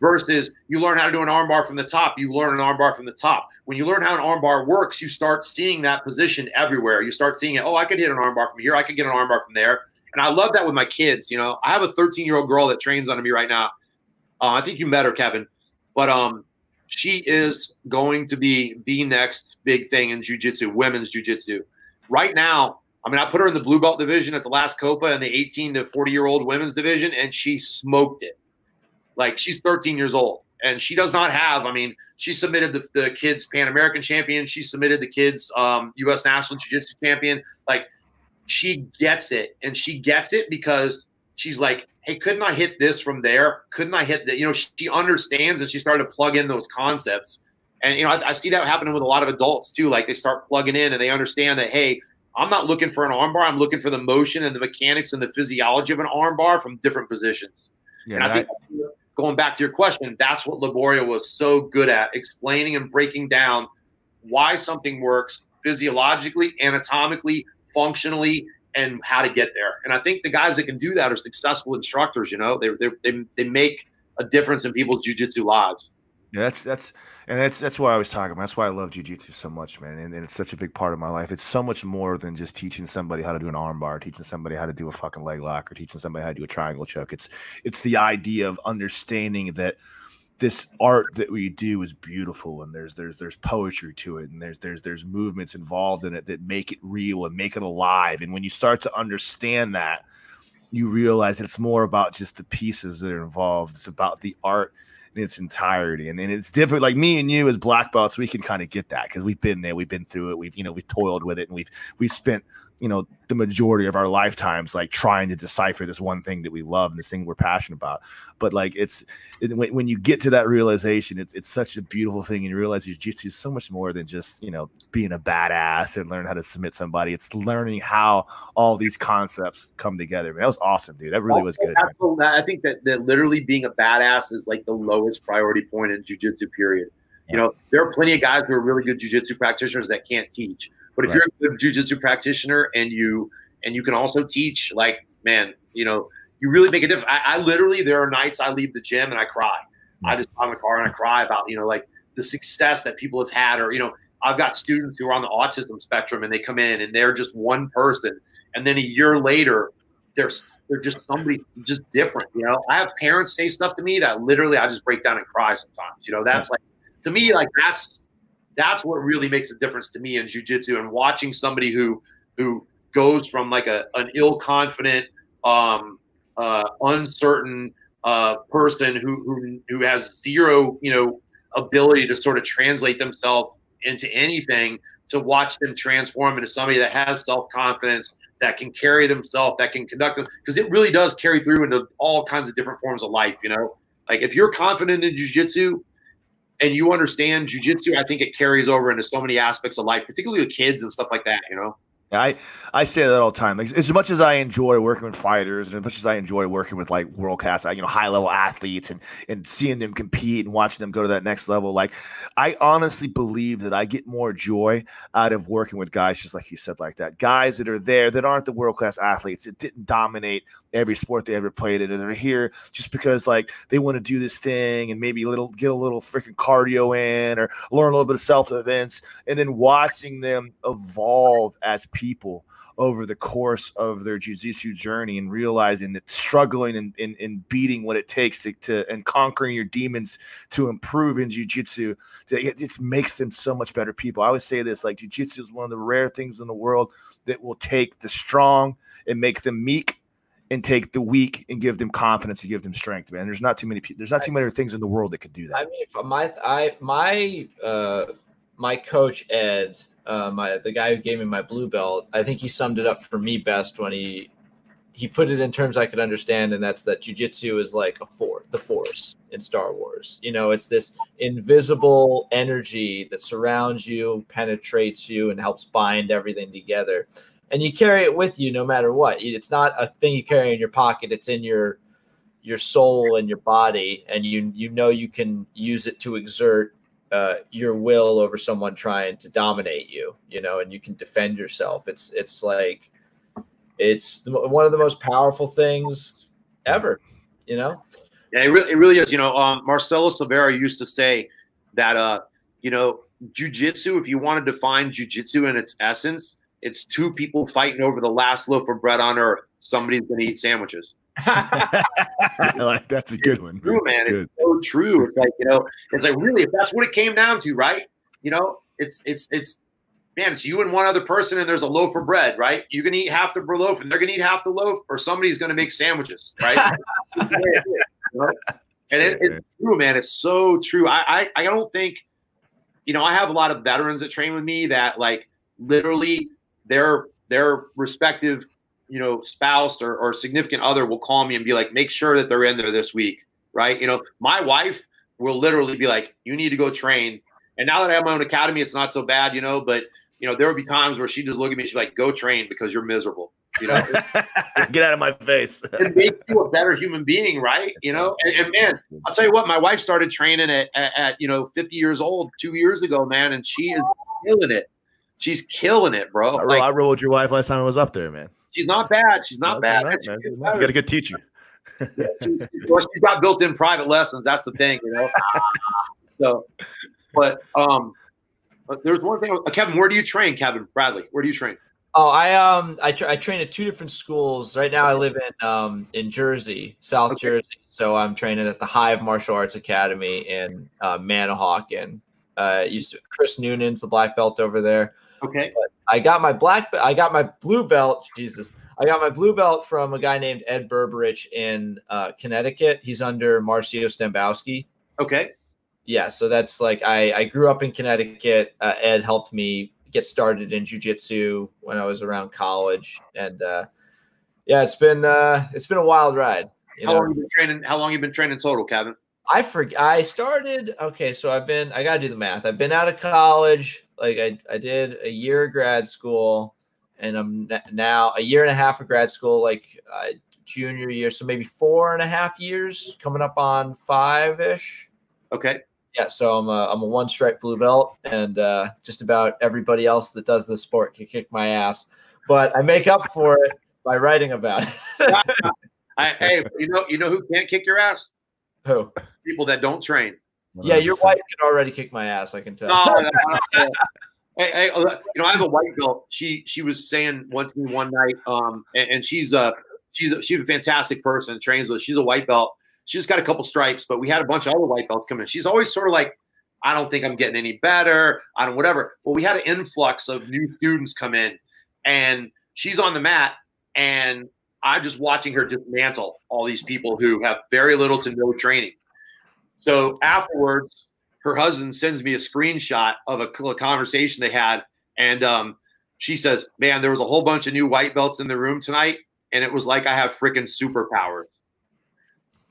Versus you learn how to do an armbar from the top. You learn an armbar from the top. When you learn how an armbar works, you start seeing that position everywhere. You start seeing it. Oh, I could hit an armbar from here. I could get an armbar from there. And I love that with my kids. You know, I have a 13 year old girl that trains under me right now. Uh, I think you met her, Kevin, but um, she is going to be the next big thing in jujitsu, women's jujitsu. Right now, I mean, I put her in the blue belt division at the last Copa in the 18 to 40 year old women's division, and she smoked it. Like she's 13 years old and she does not have. I mean, she submitted the, the kids Pan American champion. She submitted the kids um, U.S. National Jiu Jitsu champion. Like she gets it, and she gets it because she's like, hey, couldn't I hit this from there? Couldn't I hit that? You know, she understands, and she started to plug in those concepts. And you know, I, I see that happening with a lot of adults too. Like they start plugging in, and they understand that hey. I'm not looking for an armbar. I'm looking for the motion and the mechanics and the physiology of an armbar from different positions. Yeah, and I think going back to your question, that's what Liborio was so good at explaining and breaking down why something works physiologically, anatomically, functionally, and how to get there. And I think the guys that can do that are successful instructors. You know, they they they, they make a difference in people's jujitsu lives. Yeah, that's that's and that's that's why I was talking about. That's why I love jujitsu so much, man. And, and, it's such a big part of my life. It's so much more than just teaching somebody how to do an armbar, teaching somebody how to do a fucking leg lock, or teaching somebody how to do a triangle choke. It's it's the idea of understanding that this art that we do is beautiful and there's there's there's poetry to it and there's there's there's movements involved in it that make it real and make it alive and when you start to understand that you realize it's more about just the pieces that are involved it's about the art in its entirety. And, and it's different. Like me and you as black belts, we can kind of get that because we've been there, we've been through it, we've you know we've toiled with it, and we've we've spent you know the majority of our lifetimes like trying to decipher this one thing that we love and this thing we're passionate about. But like it's it, when, when you get to that realization it's it's such a beautiful thing and you realize jiu-jitsu is so much more than just you know being a badass and learn how to submit somebody. It's learning how all these concepts come together. That was awesome dude. That really was good Absolutely. i think that, that literally being a badass is like the lowest priority point in jiu-jitsu period. You know there are plenty of guys who are really good jiu-jitsu practitioners that can't teach but if right. you're a good jujitsu practitioner and you and you can also teach, like man, you know, you really make a difference. I, I literally there are nights I leave the gym and I cry. Mm-hmm. I just on the car and I cry about you know like the success that people have had, or you know, I've got students who are on the autism spectrum and they come in and they're just one person, and then a year later they're they're just somebody just different. You know, I have parents say stuff to me that literally I just break down and cry sometimes. You know, that's like to me like that's that's what really makes a difference to me in jujitsu and watching somebody who who goes from like a an ill confident, um, uh, uncertain uh, person who, who who has zero you know ability to sort of translate themselves into anything to watch them transform into somebody that has self confidence that can carry themselves that can conduct them because it really does carry through into all kinds of different forms of life you know? Like if you're confident in jiu-jitsu and you understand jujitsu, I think it carries over into so many aspects of life, particularly with kids and stuff like that. You know. I I say that all the time. Like, as much as I enjoy working with fighters, and as much as I enjoy working with like world class, you know, high level athletes, and and seeing them compete and watching them go to that next level, like I honestly believe that I get more joy out of working with guys just like you said, like that. Guys that are there that aren't the world class athletes that didn't dominate every sport they ever played in, and are here just because like they want to do this thing and maybe a little get a little freaking cardio in or learn a little bit of self defense, and then watching them evolve as people over the course of their jiu-jitsu journey and realizing that struggling and, and, and beating what it takes to, to and conquering your demons to improve in jiu-jitsu it just makes them so much better people i always say this like jiu-jitsu is one of the rare things in the world that will take the strong and make them meek and take the weak and give them confidence and give them strength, man. There's not too many people. There's not too many things in the world that can do that. I mean, my I my uh my coach Ed, uh, my the guy who gave me my blue belt, I think he summed it up for me best when he he put it in terms I could understand, and that's that jujitsu is like a force, the force in Star Wars. You know, it's this invisible energy that surrounds you, penetrates you, and helps bind everything together and you carry it with you no matter what. It's not a thing you carry in your pocket. It's in your your soul and your body, and you you know you can use it to exert uh, your will over someone trying to dominate you. You know, and you can defend yourself. It's it's like it's the, one of the most powerful things ever. You know. Yeah, it really, it really is. You know, um, Marcelo Silveira used to say that, uh, you know, jujitsu, if you want to define jujitsu in its essence, it's two people fighting over the last loaf of bread on earth. Somebody's going to eat sandwiches. [laughs] like that's a good one. True, man. It's so true. It's like you know, it's like really, if that's what it came down to, right? You know, it's it's it's man, it's you and one other person, and there's a loaf of bread, right? You can eat half the loaf, and they're gonna eat half the loaf, or somebody's gonna make sandwiches, right? [laughs] And it, it's true, man. It's so true. I, I I don't think, you know, I have a lot of veterans that train with me that like literally their their respective, you know, spouse or, or significant other will call me and be like, make sure that they're in there this week. Right. You know, my wife will literally be like, you need to go train. And now that I have my own academy, it's not so bad, you know, but you know, there would be times where she just look at me, she's like, go train because you're miserable. You know, [laughs] get out of my face. [laughs] it makes you a better human being, right? You know, and, and man, I'll tell you what, my wife started training at, at, at, you know 50 years old two years ago, man, and she is killing it. She's killing it, bro. I, like, I rode your wife last time I was up there, man. She's not bad. She's not bad. Right, man. You got a good teacher. yeah, [laughs] she, well, she's got built-in private lessons. That's the thing, you know. [laughs] so, but um, there's one thing. Kevin, where do you train, Kevin Bradley? Where do you train? Oh, I um I, tra- I train at two different schools. Right now I live in um in Jersey, South okay. Jersey. So I'm training at the Hive Martial Arts Academy in uh, Manahawkin. Uh used to Chris Noonan's the black belt over there. Okay. But I got my black belt. I got my blue belt, Jesus. I got my blue belt from a guy named Ed Berberich in uh, Connecticut. He's under Marcio Stambowski. Okay. Yeah, so that's like I I grew up in Connecticut. Uh, Ed helped me get started in jujitsu when I was around college, and uh, yeah, it's been uh, it's been a wild ride. how know? long you been training? How long you been training total, Kevin? I forget. I started. Okay, so I've been. I gotta do the math. I've been out of college. Like I, I did a year of grad school, and I'm now a year and a half of grad school. Like uh, junior year, so maybe four and a half years, coming up on five ish. Okay. Yeah, so I'm a, I'm a one stripe blue belt, and uh, just about everybody else that does this sport can kick my ass. But I make up for it by writing about it. [laughs] I, hey, you know, you know who can't kick your ass? Who? People that don't train. Yeah, your wife can already kick my ass. I can tell. No, no, no, [laughs] hey, hey, you know, I have a white belt. She she was saying once to me one night, um, and, and she's a she's a, she's a fantastic person. Trains with. She's a white belt, she just got a couple stripes, but we had a bunch of other white belts come in. She's always sort of like, I don't think I'm getting any better. I don't whatever. Well, we had an influx of new students come in, and she's on the mat, and I'm just watching her dismantle all these people who have very little to no training. So afterwards, her husband sends me a screenshot of a conversation they had, and um, she says, "Man, there was a whole bunch of new white belts in the room tonight, and it was like I have freaking superpowers."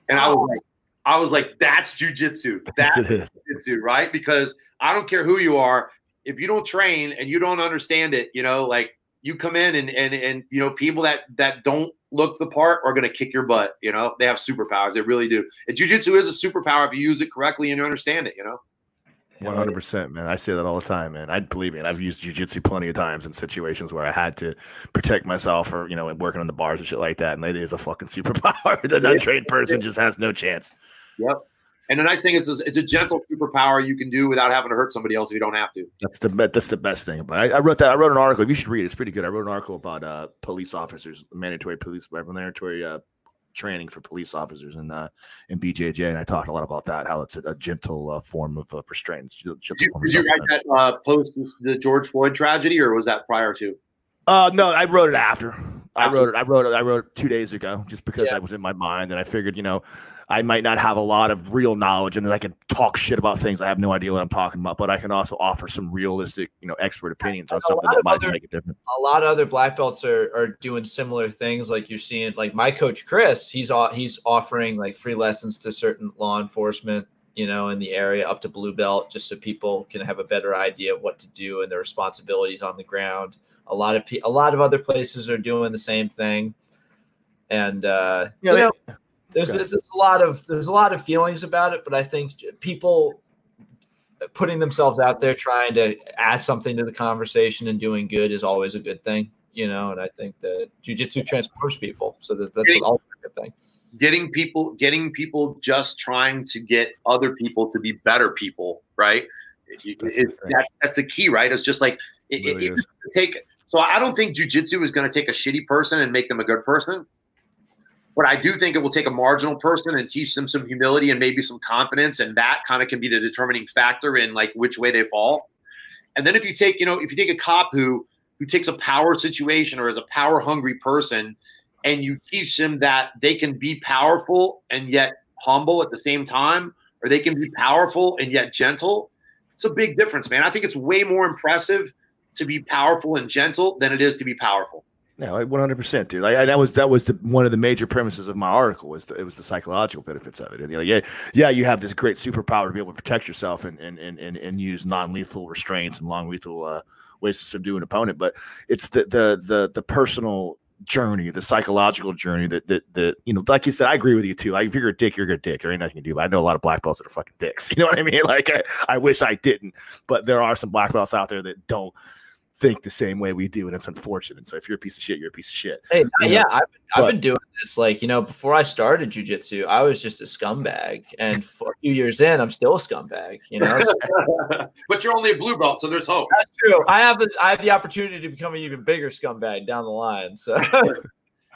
And I was like, I was like, that's jujitsu. [laughs] That's jujitsu, right? Because I don't care who you are. If you don't train and you don't understand it, you know, like you come in and and and you know, people that that don't look the part are going to kick your butt. You know, they have superpowers. They really do. And jujitsu is a superpower if you use it correctly and you understand it. You know. One hundred percent, man. I say that all the time, man. I believe it. I've used jujitsu plenty of times in situations where I had to protect myself, or you know, working on the bars and shit like that. And it is a fucking [laughs] superpower. the untrained person just has no chance. Yep. And the nice thing is, it's a gentle superpower you can do without having to hurt somebody else if you don't have to. That's the that's the best thing. But I, I wrote that. I wrote an article. You should read it. It's pretty good. I wrote an article about uh, police officers, mandatory police, mandatory uh, training for police officers in uh, in BJJ, and I talked a lot about that. How it's a, a gentle uh, form of uh, restraint. Did you, did you write that uh, post the George Floyd tragedy, or was that prior to? Uh, no, I wrote it after. I wrote it. I wrote it. I wrote it two days ago, just because yeah. I was in my mind, and I figured, you know, I might not have a lot of real knowledge and I can talk shit about things. I have no idea what I'm talking about, but I can also offer some realistic, you know, expert opinions on something that might other, make a difference. A lot of other black belts are, are doing similar things. Like you're seeing, like my coach, Chris, he's, he's offering like free lessons to certain law enforcement, you know, in the area up to blue belt, just so people can have a better idea of what to do and their responsibilities on the ground. A lot of, a lot of other places are doing the same thing. And, uh, yeah, you know, there's, there's, there's a lot of there's a lot of feelings about it, but I think people putting themselves out there trying to add something to the conversation and doing good is always a good thing, you know. And I think that jujitsu transforms people, so that, that's getting, all a good thing. Getting people, getting people, just trying to get other people to be better people, right? That's, it, that's, that's the key, right? It's just like it, really it, take. So I don't think jujitsu is going to take a shitty person and make them a good person. But I do think it will take a marginal person and teach them some humility and maybe some confidence, and that kind of can be the determining factor in like which way they fall. And then if you take, you know, if you take a cop who who takes a power situation or is a power hungry person, and you teach them that they can be powerful and yet humble at the same time, or they can be powerful and yet gentle. It's a big difference, man. I think it's way more impressive to be powerful and gentle than it is to be powerful. No, one hundred percent, dude. Like, that was that was the, one of the major premises of my article was the, it was the psychological benefits of it. And you yeah, yeah, you have this great superpower to be able to protect yourself and and and and, and use non lethal restraints and long lethal uh, ways to subdue an opponent, but it's the the the the personal journey, the psychological journey that that that you know, like you said, I agree with you too. Like if you're a dick, you're a dick. There ain't nothing you do. But I know a lot of black belts that are fucking dicks. [laughs] You know what I mean? Like I, I wish I didn't, but there are some black belts out there that don't think the same way we do, and it's unfortunate. So if you're a piece of shit, you're a piece of shit. Hey, yeah, I've been, I've been doing this. Like you know, before I started jujitsu, I was just a scumbag, and [laughs] for a few years in, I'm still a scumbag. You know, [laughs] but you're only a blue belt, so there's hope. That's true. I have the I have the opportunity to become an even bigger scumbag down the line. So [laughs] I,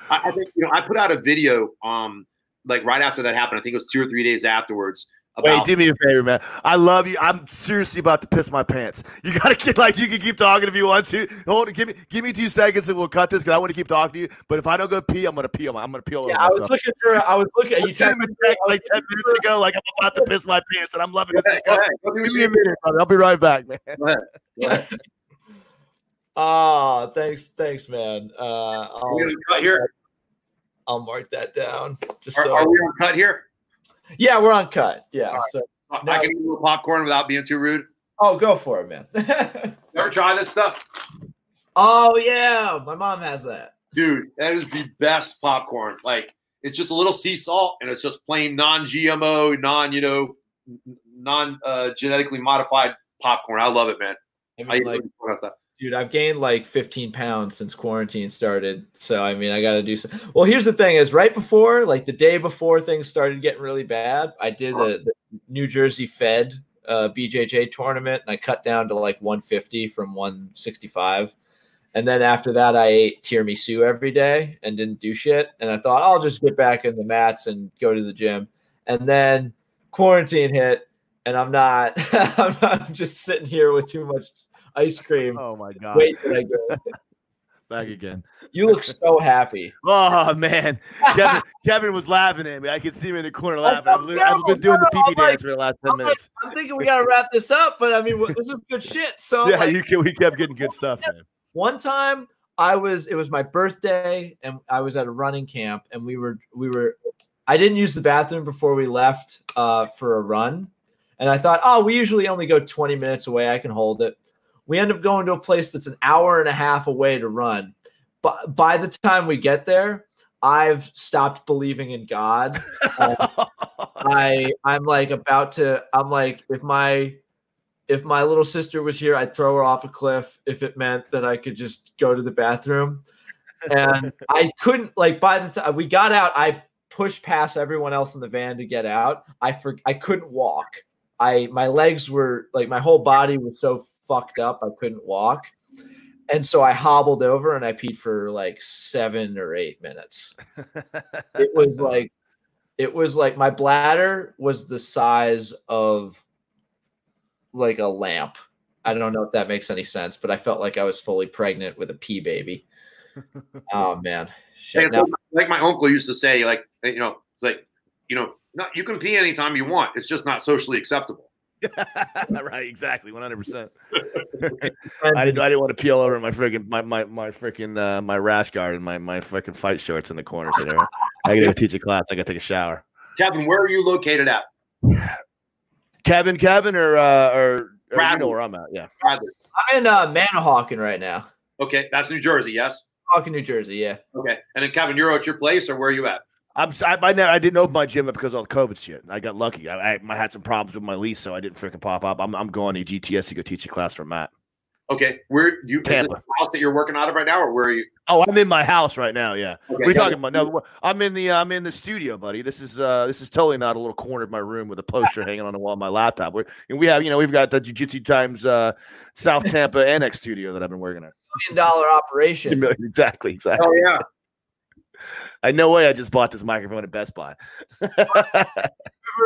I think you know, I put out a video, um, like right after that happened. I think it was two or three days afterwards Wait, do me a favor, man. I love you. I'm seriously about to piss my pants. You gotta [laughs] get like you can keep talking if you want to. Hold, give me give me two seconds and we'll cut this because I want to keep talking to you. But if I don't go pee, I'm gonna pee. I'm, I'm gonna pee all yeah, I was looking for. I was looking. At you texted me like ten minutes ago, like I'm about to piss my pants, and I'm loving this. Give me a minute, brother. I'll be right back, man. Oh, [laughs] thanks, thanks, man. Uh, I'll, cut here. I'll mark that down. Just are, so are we on cut here? Yeah, we're on cut. Yeah. Right. So now, I can eat a little popcorn without being too rude. Oh, go for it, man. [laughs] ever try this stuff? Oh yeah, my mom has that. Dude, that is the best popcorn. Like it's just a little sea salt and it's just plain non-GMO, non, you know, non uh, genetically modified popcorn. I love it, man. I mean, I like, dude, I've gained like 15 pounds since quarantine started. So I mean, I got to do some. Well, here's the thing: is right before, like the day before things started getting really bad, I did the, the New Jersey Fed uh, BJJ tournament, and I cut down to like 150 from 165. And then after that, I ate tiramisu every day and didn't do shit. And I thought I'll just get back in the mats and go to the gym. And then quarantine hit, and I'm not. [laughs] I'm just sitting here with too much ice cream. [laughs] Oh my god! Wait till I go. [laughs] Back again. You look so happy. [laughs] Oh man, Kevin, Kevin was laughing at me. I could see him in the corner laughing. I've, been doing the pee dance for the last 10 I'm minutes. I'm thinking we gotta wrap this up, but I mean, this is good shit. So yeah, like, you can, we kept getting good stuff, man. One time, I was it was my birthday, and I was at a running camp, and we were we were. I didn't use the bathroom before we left uh, for a run, and I thought, oh, we usually only go 20 minutes away. I can hold it. We end up going to a place that's an hour and a half away to run. But by the time we get there, I've stopped believing in God. [laughs] I I'm like about to I'm like if my if my little sister was here, I'd throw her off a cliff if it meant that I could just go to the bathroom. And I couldn't like by the time we got out, I pushed past everyone else in the van to get out. I for I couldn't walk. I my legs were like my whole body was so fucked up I couldn't walk. And so I hobbled over and I peed for like seven or eight minutes. it was [laughs] like it was like my bladder was the size of like a lamp. I don't know if that makes any sense, but I felt like I was fully pregnant with a pee baby. [laughs] oh man. Shit, now, like my uncle used to say, like you know, it's like you know, not, you can pee anytime you want. It's just not socially acceptable. [laughs] right, exactly, one hundred percent. [laughs] I didn't. I didn't want to peel over my freaking my my my freaking uh, my rash guard and my my freaking fight shorts in the corner. So there, I gotta go teach a class. I gotta take a shower. Kevin, where are you located at? Kevin, Kevin, or uh, or, or you know where I'm at? Yeah, Bradley. I'm in uh, Manahawkin right now. Okay, that's New Jersey. Yes. Hawkin, New Jersey. Yeah. Okay, and then Kevin, you're at your place, or where are you at? I'm I, I, I didn't open my gym up because of all the COVID shit. I got lucky. I, I, I, had some problems with my lease, so I didn't freaking pop up. I'm, I'm going to GTS to go teach a class for Matt. Okay, where do you Tampa. is house that you're working out of right now, or where are you? Oh, I'm in my house right now. Yeah, okay, we're talking about. No, I'm in the uh, I'm in the studio, buddy. This is uh this is totally not a little corner of my room with a poster [laughs] hanging on the wall of my laptop. We're, and we have you know we've got the Jiu Jitsu Times uh, South Tampa [laughs] Annex studio that I've been working at. Million dollar operation. [laughs] Exactly, exactly. Oh yeah. I know way I just bought this microphone at Best Buy.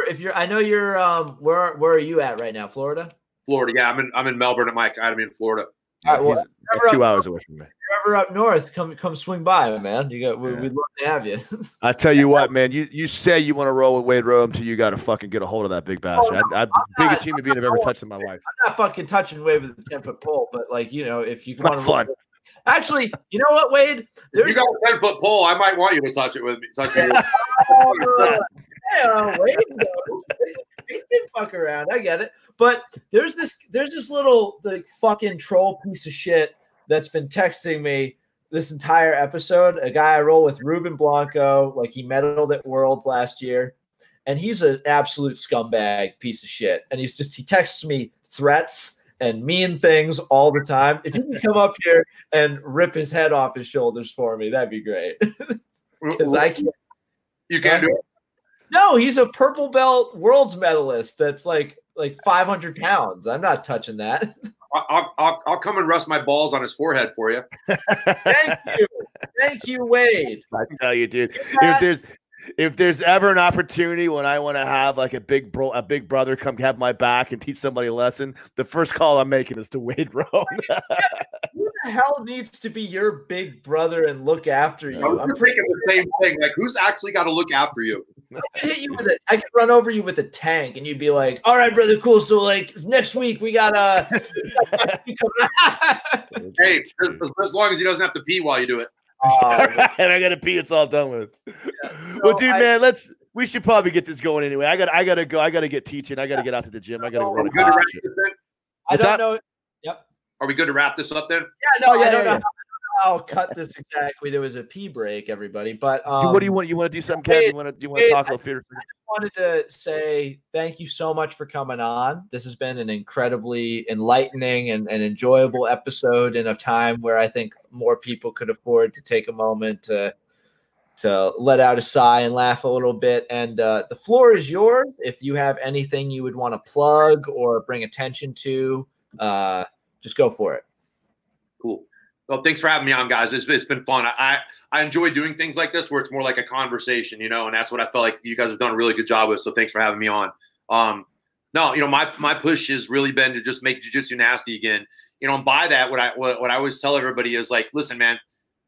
if you're, I know you're. Um, where where are you at right now? Florida. Florida. Yeah, I'm in I'm in Melbourne at my academy in Florida. All right, well, two I'm- hours away from me. You're ever up north, come come swing by, man. You got we, Yeah. we'd love to have you. [laughs] I tell you what, man, you, you say you want to roll with Wade Rowe until you got to fucking get a hold of that big bastard. I, I'm the biggest human being I've ever touched in my life. I'm not fucking touching Wade with a 10 foot pole, but like, you know, if you want to fun. Actually, you know what, Wade? There's you got a ten foot pole, I might want you to touch it with me. Touch it. With [laughs] Oh, yeah, Wade knows. He can fuck around. I get it. But there's this there's this little like fucking troll piece of shit that's been texting me this entire episode. A guy I roll with, Ruben Blanco, like he medaled at Worlds last year, and he's an absolute scumbag piece of shit. And he's just he texts me threats and mean things all the time. If you can come up here and rip his head off his shoulders for me, that'd be great. [laughs] Because I can't. you can't do it. No, he's a purple belt world's medalist. That's like like 500 pounds. I'm not touching that. [laughs] I- I'll, I'll, I'll come and rest my balls on his forehead for you. Thank you, thank you, Wade. I tell you, dude. If there's if there's ever an opportunity when I want to have like a big bro, a big brother come have my back and teach somebody a lesson, the first call I'm making is to Wade Rowe. Who the hell needs to be your big brother and look after you? I'm just pretty thinking the same thing. Like, who's actually got to look after you? I could hit you with it. I could run over you with a tank, and you'd be like, "All right, brother, cool. So like next week we got a." [laughs] [laughs] [laughs] Hey, as, as long as he doesn't have to pee while you do it. [laughs] and I gotta pee. It's all done with. well, dude, I- man, let's. We should probably get this going anyway. I got. I gotta go. I gotta get teaching. I gotta get out to the gym. I gotta go run we a class wrap and shit. this then? I don't that? know. Yep. Are we good to wrap this up then? Yeah, no, Oh, yeah, I don't yeah, know. yeah. How, I don't know how I'll cut this exactly. There was a pee break, everybody. But um, what do you want? You want to do something, Kev? Wade, You want to? You want to Wade, talk a I- little theater? wanted to say thank you so much for coming on. This has been an incredibly enlightening and, and enjoyable episode in a time where I think more people could afford to take a moment to to let out a sigh and laugh a little bit. And uh, the floor is yours. If you have anything you would want to plug or bring attention to, uh, just go for it. Cool. Well, thanks for having me on, guys. It's, it's been fun. I, I enjoy doing things like this where it's more like a conversation, you know, and that's what I felt like you guys have done a really good job with. So thanks for having me on. Um, no, you know, my my push has really been to just make jujitsu nasty again. You know, and by that, what I what, what I always tell everybody is like, listen, man,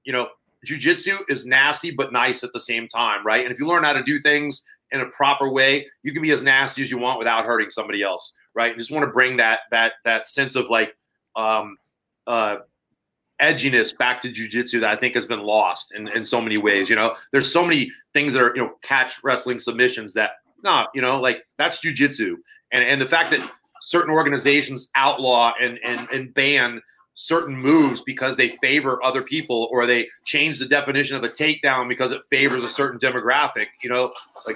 you know, jujitsu is nasty but nice at the same time, right? And if you learn how to do things in a proper way, you can be as nasty as you want without hurting somebody else, right? And just want to bring that that that sense of like um uh edginess back to jujitsu that I think has been lost in, in so many ways. You know, there's so many things that are, you know, catch wrestling submissions that no, you know, like that's jujitsu. And and the fact that certain organizations outlaw and and and ban certain moves because they favor other people or they change the definition of a takedown because it favors a certain demographic, you know, like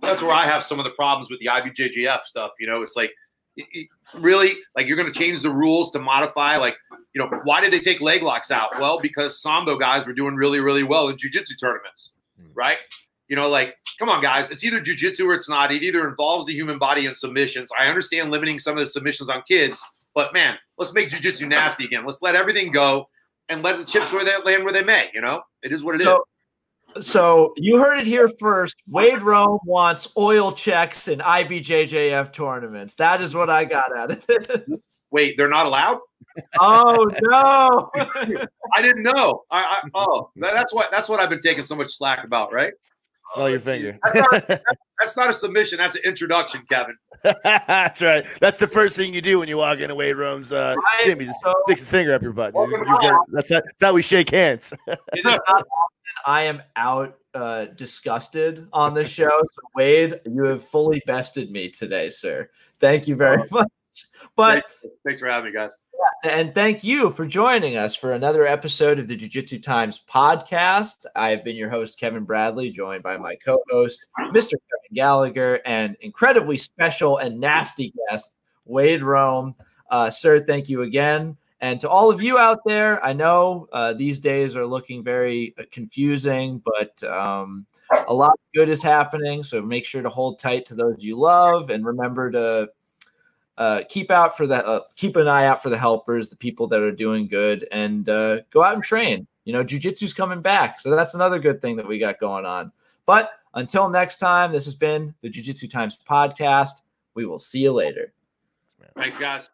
that's where I have some of the problems with the IBJJF stuff. You know, it's like it- it- really like you're going to change the rules to modify like you know, why did they take leg locks out? Well, because Sambo guys were doing really, really well in jujitsu tournaments, Hmm. right? You know, like, come on, guys. It's either jujitsu or it's not. It either involves the human body and submissions. I understand limiting some of the submissions on kids, but man, let's make jujitsu nasty again. Let's let everything go and let the chips where they land where they may. You know, it is what it is. So- So you heard it here first. Wade Rome wants oil checks in IBJJF tournaments. That is what I got out of this. Wait, they're not allowed? Oh no! [laughs] I didn't know. I, I oh, that's what that's what I've been taking so much slack about, right? Smell your finger. [laughs] That's not a submission. That's an introduction, Kevin. That's right. That's the first thing you do when you walk into Wade Rome's uh, Right. He just so- sticks his finger up your butt. You- you get- that's, how, that's how we shake hands. [laughs] It is not often I am out uh, disgusted on this show. So Wade, you have fully bested me today, sir. Thank you very [laughs] much. But Thanks for having me, guys. and thank you for joining us for another episode of the Jiu Jitsu Times podcast. I have been your host, Kevin Bradley, joined by my co host, Mr. Kevin Gallagher, and incredibly special and nasty guest, Wade Rome. Uh, sir, thank you again. And to all of you out there, I know uh, these days are looking very uh, confusing, but um, a lot of good is happening. So make sure to hold tight to those you love and remember to uh, keep out for that. Uh, keep an eye out for the helpers, the people that are doing good, and uh, go out and train. You know, jujitsu's coming back, so that's another good thing that we got going on. But until next time, this has been the Jiu Jitsu Times podcast. We will see you later. Thanks, guys.